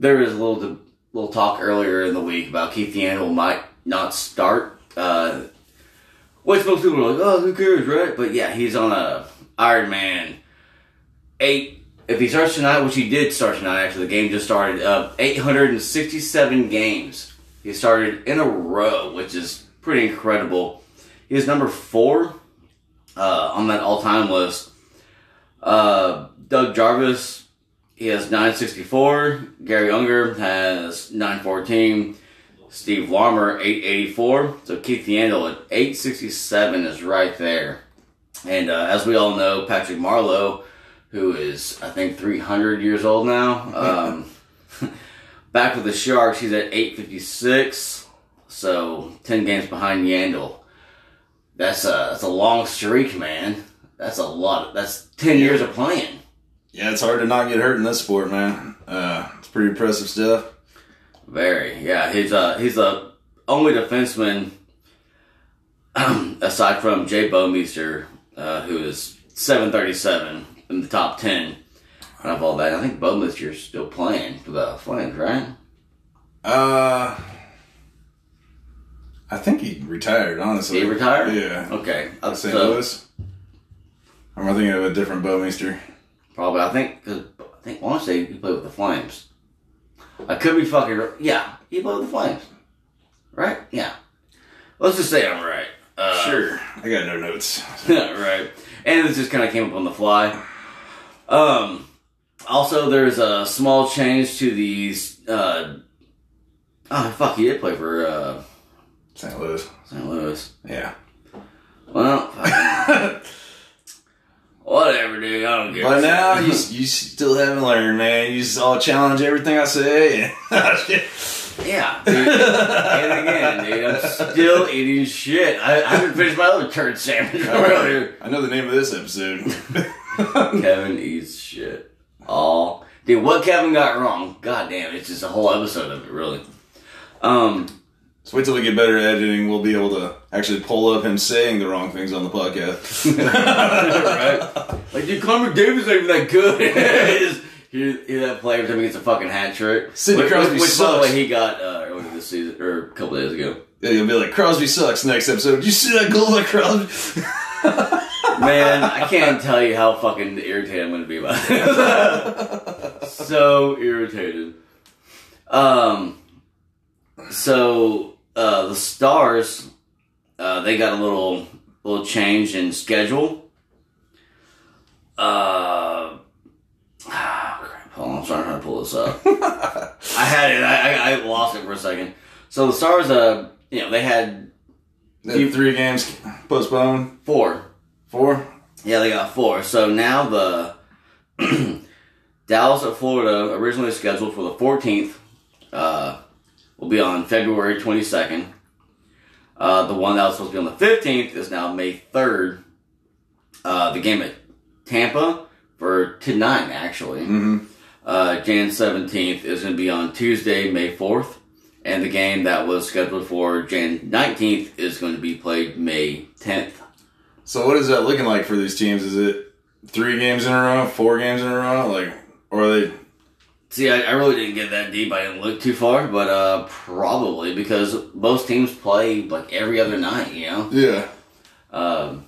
there was a little little talk earlier in the week about Keith Yandle might not start. Uh, which most people are like, oh, who cares, right? But yeah, he's on a Iron Man eight. If he starts tonight, which he did start tonight, actually, the game just started. Uh, 867 games he started in a row, which is pretty incredible. He is number four uh, on that all-time list. Uh, Doug Jarvis, he has 964. Garry Unger has 914. Steve Larmer, 884. So Keith Yandle at 867 is right there. And uh, as we all know, Patrick Marleau, who is, I think, 300 years old now, um, back with the Sharks, he's at 856. So 10 games behind Yandle. That's a, that's a long streak, man. That's a lot. that's 10 years of playing. Yeah, it's hard to not get hurt in this sport, man. Uh, it's pretty impressive stuff. Very, yeah. He's a he's the only defenseman aside from Jay Bouwmeester, uh, who is seven thirty seven in the top ten. Out of all that, I think Bouwmeester's still playing for the Flames, right? Uh, I think he retired. Honestly, He retired. Yeah, Okay. Uh, St. so, Louis. Am thinking of a different Bouwmeester? Probably, I think, cause I think I want to say he played with the Flames. I could be fucking. Yeah, he played with the Flames, right? Yeah. Let's just say I'm right. Uh, Sure, I got no notes. right. And this just kind of came up on the fly. Um, also, there's a small change to these. Uh, oh, fuck, he did play for uh, St. Louis. St. Louis. Yeah. Well, fuck, whatever, dude. I don't care. But now you you still haven't learned, man. You just all challenge everything I say. Yeah, dude. and again, dude, I'm still eating shit. I, I haven't finished my other turd sandwich earlier. I know the name of this episode. Kevin eats shit. All dude, what Kevin got wrong? God damn, it's just a whole episode of it, really. Um, so wait till we get better at editing. We'll be able to actually pull up him saying the wrong things on the podcast. right? Like, dude, Connor McDavid's not even that good. Just hear, hear that play every time he gets a fucking hat trick. Sidney which, Crosby which, which by the way, he got uh, earlier this season or a couple days ago. Yeah, you'll be like, Crosby sucks next episode. Did you see that goal by Crosby? Man, I can't tell you how fucking irritated I'm going to be about this. so irritated. Um, so uh, the Stars, uh, they got a little little change in schedule. Uh, ah, crap. Hold on, I'm trying to pull this up. I had it. I, I, lost it for a second. So the Stars, uh, you know, they had have three games postponed. four Four? Yeah, they got four. So now the Dallas at Florida originally scheduled for the 14th. Uh, will be on February 22nd. Uh, the one that was supposed to be on the 15th is now May 3rd. Uh, the game at Tampa for tonight, actually. Mm-hmm. Uh, Jan 17th is going to be on Tuesday, May 4th. And the game that was scheduled for Jan 19th is going to be played May 10th. So what is that looking like for these teams? Is it three games in a row, four games in a row, like, or are they? See, I, I really didn't get that deep. I didn't look too far, but uh, probably because most teams play like every other night, you know? Yeah. Um,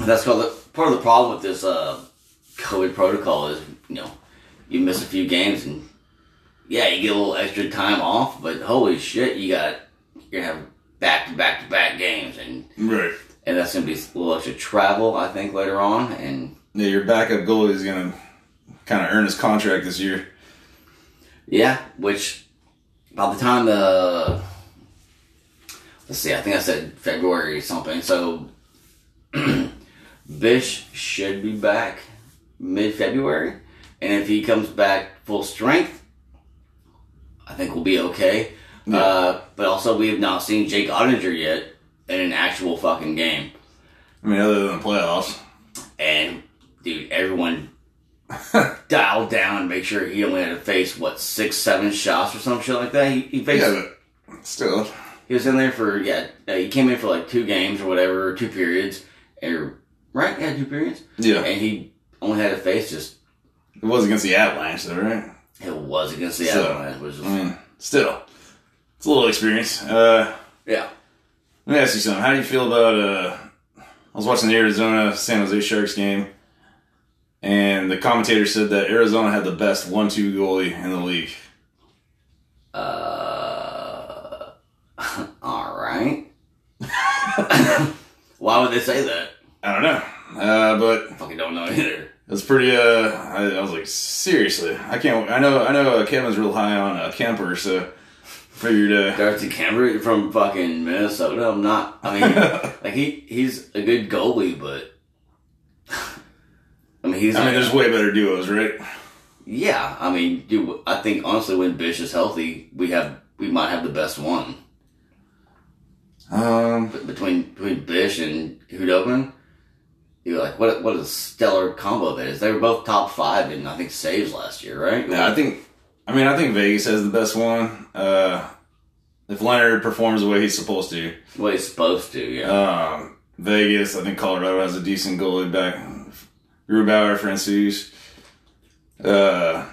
that's called the, part of the problem with this uh, COVID protocol is, you know, you miss a few games and yeah, you get a little extra time off, but holy shit, you got you're gonna have back to back to back games, and Right. and that's gonna be a little extra travel, I think, later on, and Yeah, your backup goalie is gonna kind of earn his contract this year. Yeah, which by the time the let's see, I think I said February something, so Bish should be back mid February, and if he comes back full strength, I think we'll be okay. Yeah. Uh, but also, we have not seen Jake Oettinger yet in an actual fucking game. I mean, other than the playoffs. And dude, everyone dialed down and make sure he only had to face what six, seven shots or some shit like that. He, he faced. Yeah, but still. He was in there for yeah. Uh, he came in for like two games or whatever, or two periods, or right? Yeah, two periods. Yeah. And he only had to face just It was against the Avalanche, though, right? it was against the So, Avalanche, which was I mean, still. It's a little experience. Uh, yeah. let me ask you something. How do you feel about, uh, I was watching the Arizona San Jose Sharks game, and the commentator said that Arizona had the best one-two goalie in the league. Uh, all right. Why would they say that? I don't know. Uh, but Fucking don't know either. That's pretty. Uh, I, I was like, seriously, I can't. I know. I know. Uh, Kevin's real high on uh, Kuemper, so figured. Uh, Darcy Kuemper from fucking Minnesota. I'm not. I mean, like he he's a good goalie, but I mean he's. I mean, there's way better duos, right? yeah. I mean, dude. I think honestly, when Bish is healthy, we have we might have the best one Um, But between between Bish and Khudobin. You're like, what? What a stellar combo that is. They were both top five in I think saves last year, right? yeah, I think. I mean, I think Vegas has the best one. Uh, if Leonard performs the way he's supposed to, what he's supposed to. Yeah. um, Vegas. I think Colorado has a decent goalie back. Grubauer, Francouz. Uh,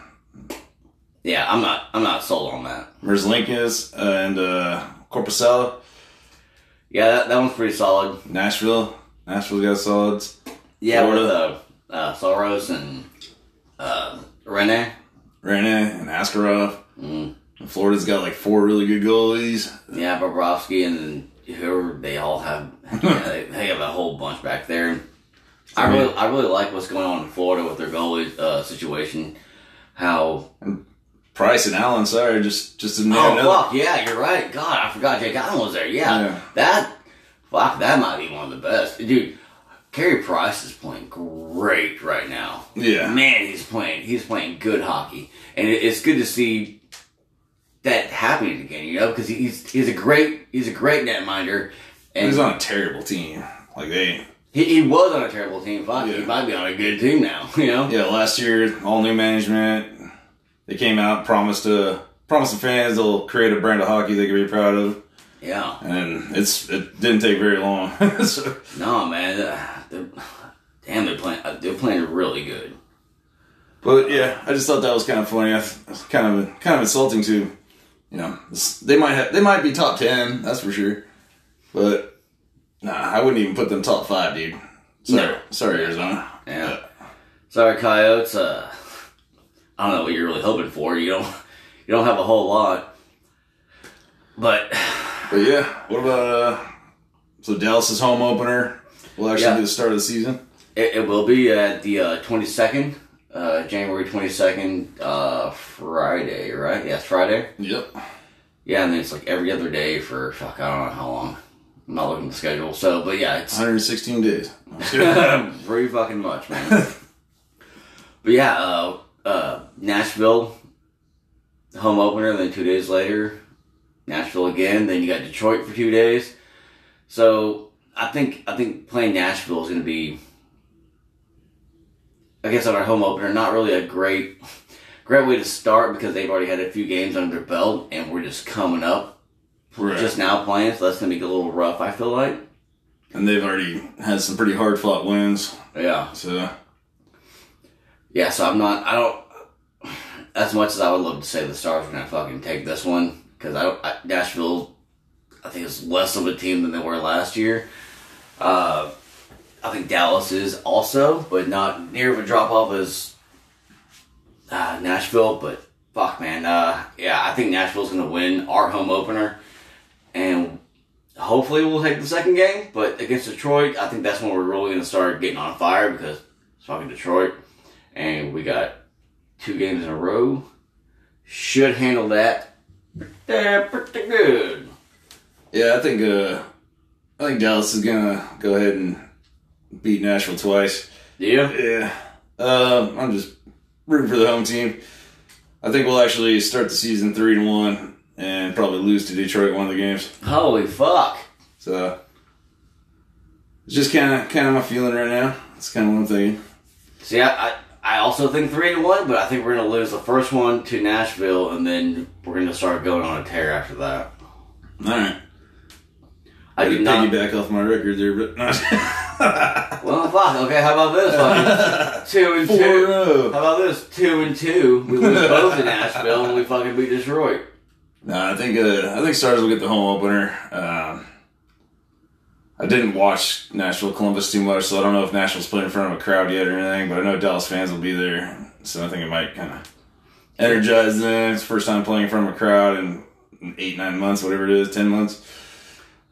yeah, I'm not. I'm not sold on that. Merzlikins and uh, Korpisalo. Yeah, that, that one's pretty solid. Nashville. Nashville's got solids. Yeah, with Florida. uh, uh, Saros and uh, Rinne. Rinne and Askarov. Mm. Florida's got like four really good goalies. Yeah, Bobrovsky and whoever they all have. yeah, they, they have a whole bunch back there. I really, I really like what's going on in Florida with their goalie uh, situation. How Price and Allen, sorry, just just didn't oh fuck yeah, you're right. God, I forgot Jake Allen was there. Yeah, Yeah. that fuck that might be one of the best, dude. Carey Price is playing great right now. Yeah. man, he's playing. He's playing good hockey, and it, it's good to see that happening again. You know, because he's he's a great he's a great netminder, and He's on a terrible team. Like they, he, he was on a terrible team. Fuck, he might be on a good team now. You know, yeah, last year all new management. They came out promised to promised the fans they'll create a brand of hockey they can be proud of, yeah. and it's it didn't take very long. so, No, man, uh, they're, damn, they're playing. uh, They're playing really good. but yeah, I just thought that was kind of funny. I it's kind of kind of insulting to, you know, they might have they might be top ten, that's for sure, but nah, I wouldn't even put them top five, dude. Sorry, No. sorry, Arizona. Yeah. Sorry, Coyotes. Uh, I don't know what you're really hoping for. You don't. You don't have a whole lot. But But yeah, what about uh? So Dallas's home opener will actually Yeah. be the start of the season. It, it will be at the twenty second, uh, January twenty second, uh, Friday, right? Yes, Friday. Yep. Yeah, and then it's like every other day for fuck, I don't know how long. I'm not looking at the schedule. So, but yeah, it's 116 days. pretty fucking much, man. but yeah, uh, uh, Nashville home opener. Then two days later, Nashville again. Then you got Detroit for two days. So I think I think playing Nashville is going to be, I guess, on our home opener, not really a great great way to start because they've already had a few games under their belt, and we're just coming up, Right. just now playing. So that's going to be a little rough. I feel like. and they've already had some pretty hard fought wins. Yeah. So Yeah. So I'm not. I don't. As much as I would love to say the Stars are going to fucking take this one because I, don't- I Nashville, I think is less of a team than they were last year. Uh, I think Dallas is also, but not near of a drop off as uh, Nashville. But fuck, man, uh, yeah, I think Nashville's going to win our home opener, and hopefully we'll take the second game. But against Detroit, I think that's when we're really going to start getting on fire because it's fucking Detroit, and we got two games in a row. Should handle that pretty, pretty good. yeah, I think uh, I think Dallas is gonna go ahead and beat Nashville twice. Yeah. Yeah. Um, I'm just rooting for the home team. I think we'll actually start the season three to one and probably lose to Detroit one of the games. Holy fuck. So it's just kind of kind of my feeling right now. It's kind of what I'm thinking. See, I, I, I also think three to one, but I think we're gonna lose the first one to Nashville, and then we're gonna start going on a tear after that. All right. I do could not. piggyback off my record there, but Well, fuck. Okay, how about this? Fucking two and four two. row. How about this? Two and two. We lose both to Nashville, and we fucking beat Detroit. No, I think uh, I think Stars will get the home opener. Um, I didn't watch Nashville Columbus too much, so I don't know if Nashville's playing in front of a crowd yet or anything. But I know Dallas fans will be there, so I think it might kind of energize them. It's the first time playing in front of a crowd in eight, nine months, whatever it is, ten months.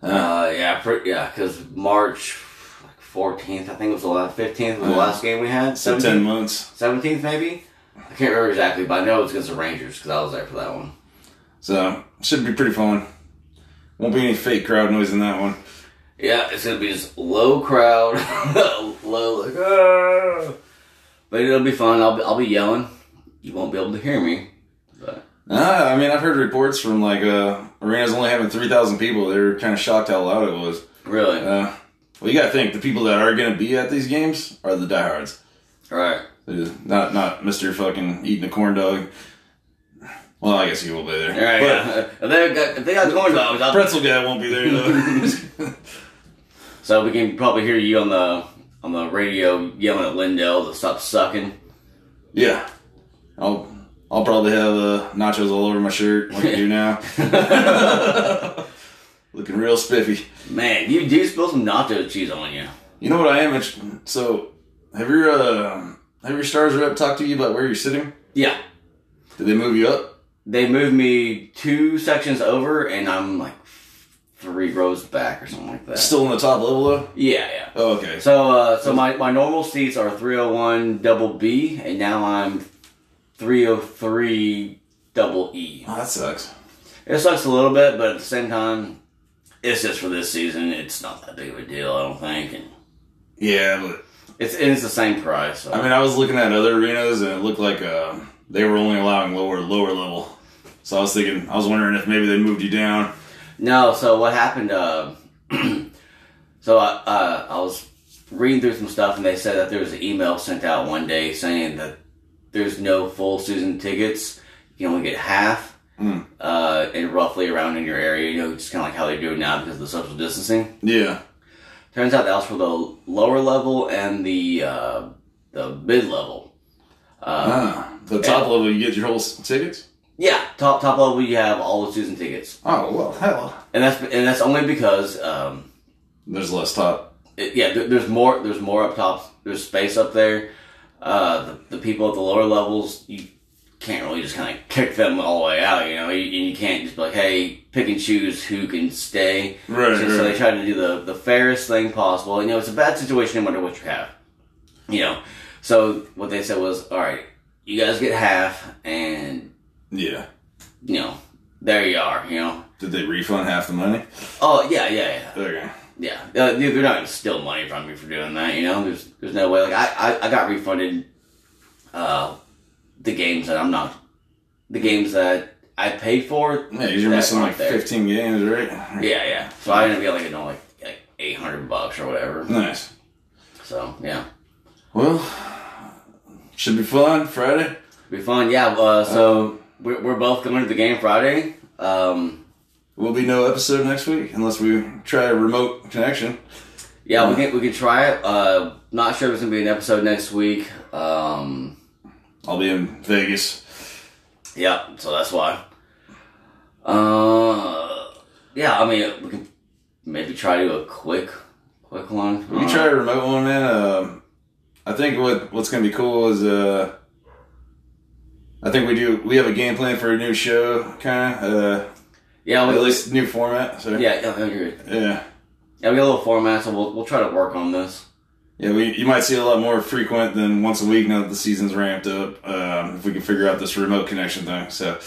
Uh, yeah, yeah, because March like fourteenth, I think it was the last fifteenth was the last game we had. So ten months. Seventeenth, maybe. I can't remember exactly, but I know it was against the Rangers because I was there for that one. So should be pretty fun. Won't be any fake crowd noise in that one. Yeah, it's gonna be just low crowd, low like, "Ah." but it'll be fun. I'll be, I'll be yelling. You won't be able to hear me, but Ah, I mean, I've heard reports from like uh, arenas only having three thousand people. They were kind of shocked how loud it was. really, Uh, well, you gotta think the people that are gonna be at these games are the diehards. all right. Not not Mister fucking eating a corn dog. Well, I guess he will be there. All right, yeah. If they got if they got corn dogs, I'll, pretzel guy won't be there though. so we can probably hear you on the on the radio yelling at Lindell to stop sucking. yeah, I'll I'll probably have uh, nachos all over my shirt like I do now. Looking real spiffy. Man, you do spill some nacho cheese on you. You know what I am? interested- So, have your uh, have your stars rep talked to you about where you're sitting? Yeah, Did they move you up? They moved me two sections over, and I'm like three rows back or something like that. Still in the top level though? Yeah, yeah. Oh, okay. So, uh, so my, my normal seats are 301 double B, and now I'm 303 double E. Oh, that sucks. It sucks a little bit, but at the same time, it's just for this season. It's not that big of a deal, I don't think. And Yeah, but it's and it's the same price. So. I mean, I was looking at other arenas and it looked like uh, they were only allowing lower lower level. So I was thinking, I was wondering if maybe they moved you down. No, so what happened? Uh, so I, uh, I was reading through some stuff, and they said that there was an email sent out one day saying that there's no full season tickets. You can only get half, Mm. uh, and roughly around in your area. You know, just kind of like how they're doing now because of the social distancing. Yeah. Turns out that was for the lower level and the uh, the mid level. Uh, Ah, the top level, you get your whole tickets. Yeah, top top level you have all the season tickets, Oh well, hell. and that's and that's only because. Um, There's less top. it- yeah, there, there's more. There's more up top. There's space up there. Uh, the, the people at the lower levels, you can't really just kind of kick them all the way out. You know, you, you can't just be like, hey, pick and choose who can stay. Right, So, so they right. try to do the the fairest thing possible. You know, it's a bad situation no matter what you have. You know, so what they said was, all right, you guys get half, and Yeah. you know, there you are. You know. Did they refund half the money? Oh yeah, yeah, yeah. Okay. Yeah, uh, they- they're not gonna steal money from me for doing that. You know, there's there's no way. Like I, I, I got refunded uh, the games that I'm not, the games that I paid for. Yeah, you're missing like there. 15 games, right? Yeah, yeah. So I ended up getting like, you know, like, like 800 bucks or whatever. Nice. So, yeah. Well, should be fun. Friday. Be fun. Yeah, uh, so we're, we're both going to the game Friday. Um, Will be no episode next week unless we try a remote connection. yeah, we can, we can try it. Uh, not sure if it's to be an episode next week. Um, I'll be in Vegas. yeah, so that's why. Uh, yeah, I mean, we can maybe try to do a quick, quick one. We can try a remote one, man. Um, I think what what's gonna be cool is uh, I think we do we have a game plan for a new show, kind of uh, Yeah, we, at least new format. So yeah, yeah, I agree. yeah, Yeah, we got a little format, so we'll, we'll try to work on this. yeah. We you might see a lot more frequent than once a week now that the season's ramped up. Um, if we can figure out this remote connection thing, so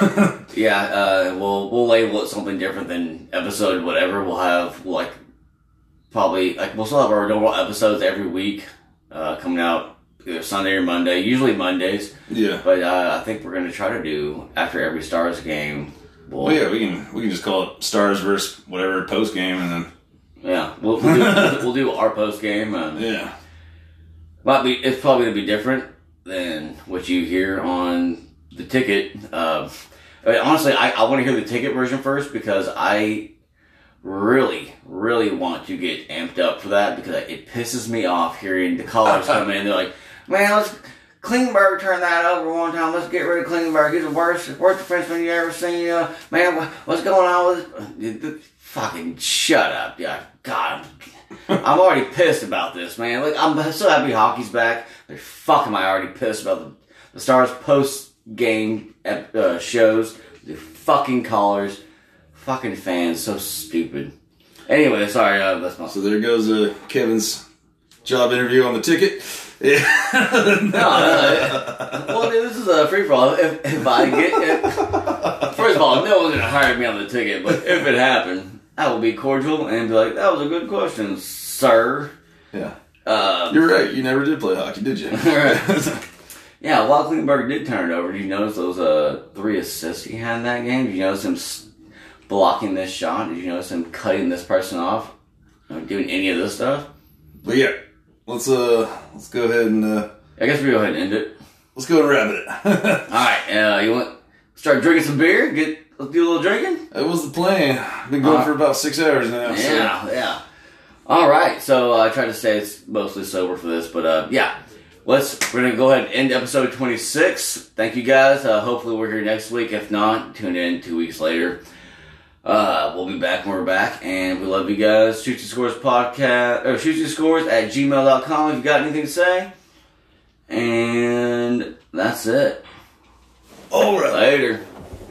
Yeah, uh, we'll we'll label it something different than episode whatever. We'll have like probably like we'll still have our normal episodes every week uh, coming out either Sunday or Monday. Usually Mondays, yeah. but uh, I think we're gonna try to do after every Stars game. We'll, Well, yeah, we can we can just call it Stars versus whatever post game, and then yeah, we'll, we'll, do, we'll, we'll do our post game. Um, yeah, Might be it's probably gonna be different than what you hear on the ticket. Uh, I mean, honestly, I, I want to hear the ticket version first because I really, really want to get amped up for that because it pisses me off hearing the callers come in. They're like, "Man, let's Klingberg turn that over one time. Let's get rid of Klingberg. He's the worst, worst defenseman you ever seen. Uh, man, what, what's going on with this? Fucking shut up, yeah. God, I'm, already pissed about this, man. Look, I'm so happy hockey's back. Like, fuck, am I already pissed about the, the Stars post game uh, shows? The fucking callers, fucking fans, so stupid. Anyway, sorry, uh, that's my. so there goes uh, Kevin's job interview on the ticket. Yeah, No, no, well, dude, this is a free for all. If, if I get it, first of all, no one's gonna hire me on the ticket, but if it happened, I will be cordial and be like, "That was a good question, sir." yeah. Uh, You're right. You never did play hockey, did you? Right. yeah, while Klingberg did turn it over, did you notice those uh, three assists he had in that game? Did you notice him s- blocking this shot? Did you notice him cutting this person off? Doing any of this stuff? but yeah, let's uh let's go ahead and uh I guess we go ahead and end it. let's go and wrap it. All right, uh, you want start drinking some beer? Get let's do a little drinking. that was the plan. Been going Uh, for about six hours now. so- Yeah, yeah. All right, so uh, I tried to stay mostly sober for this, but uh, yeah, let's we're gonna go ahead and end episode twenty six. Thank you guys. Uh, hopefully we're here next week. If not, tune in two weeks later. Uh, we'll be back when we're back, and we love you guys. Shoot your scores podcast or shoot your scores at gmail.com if you got anything to say. And that's it. All right. Later.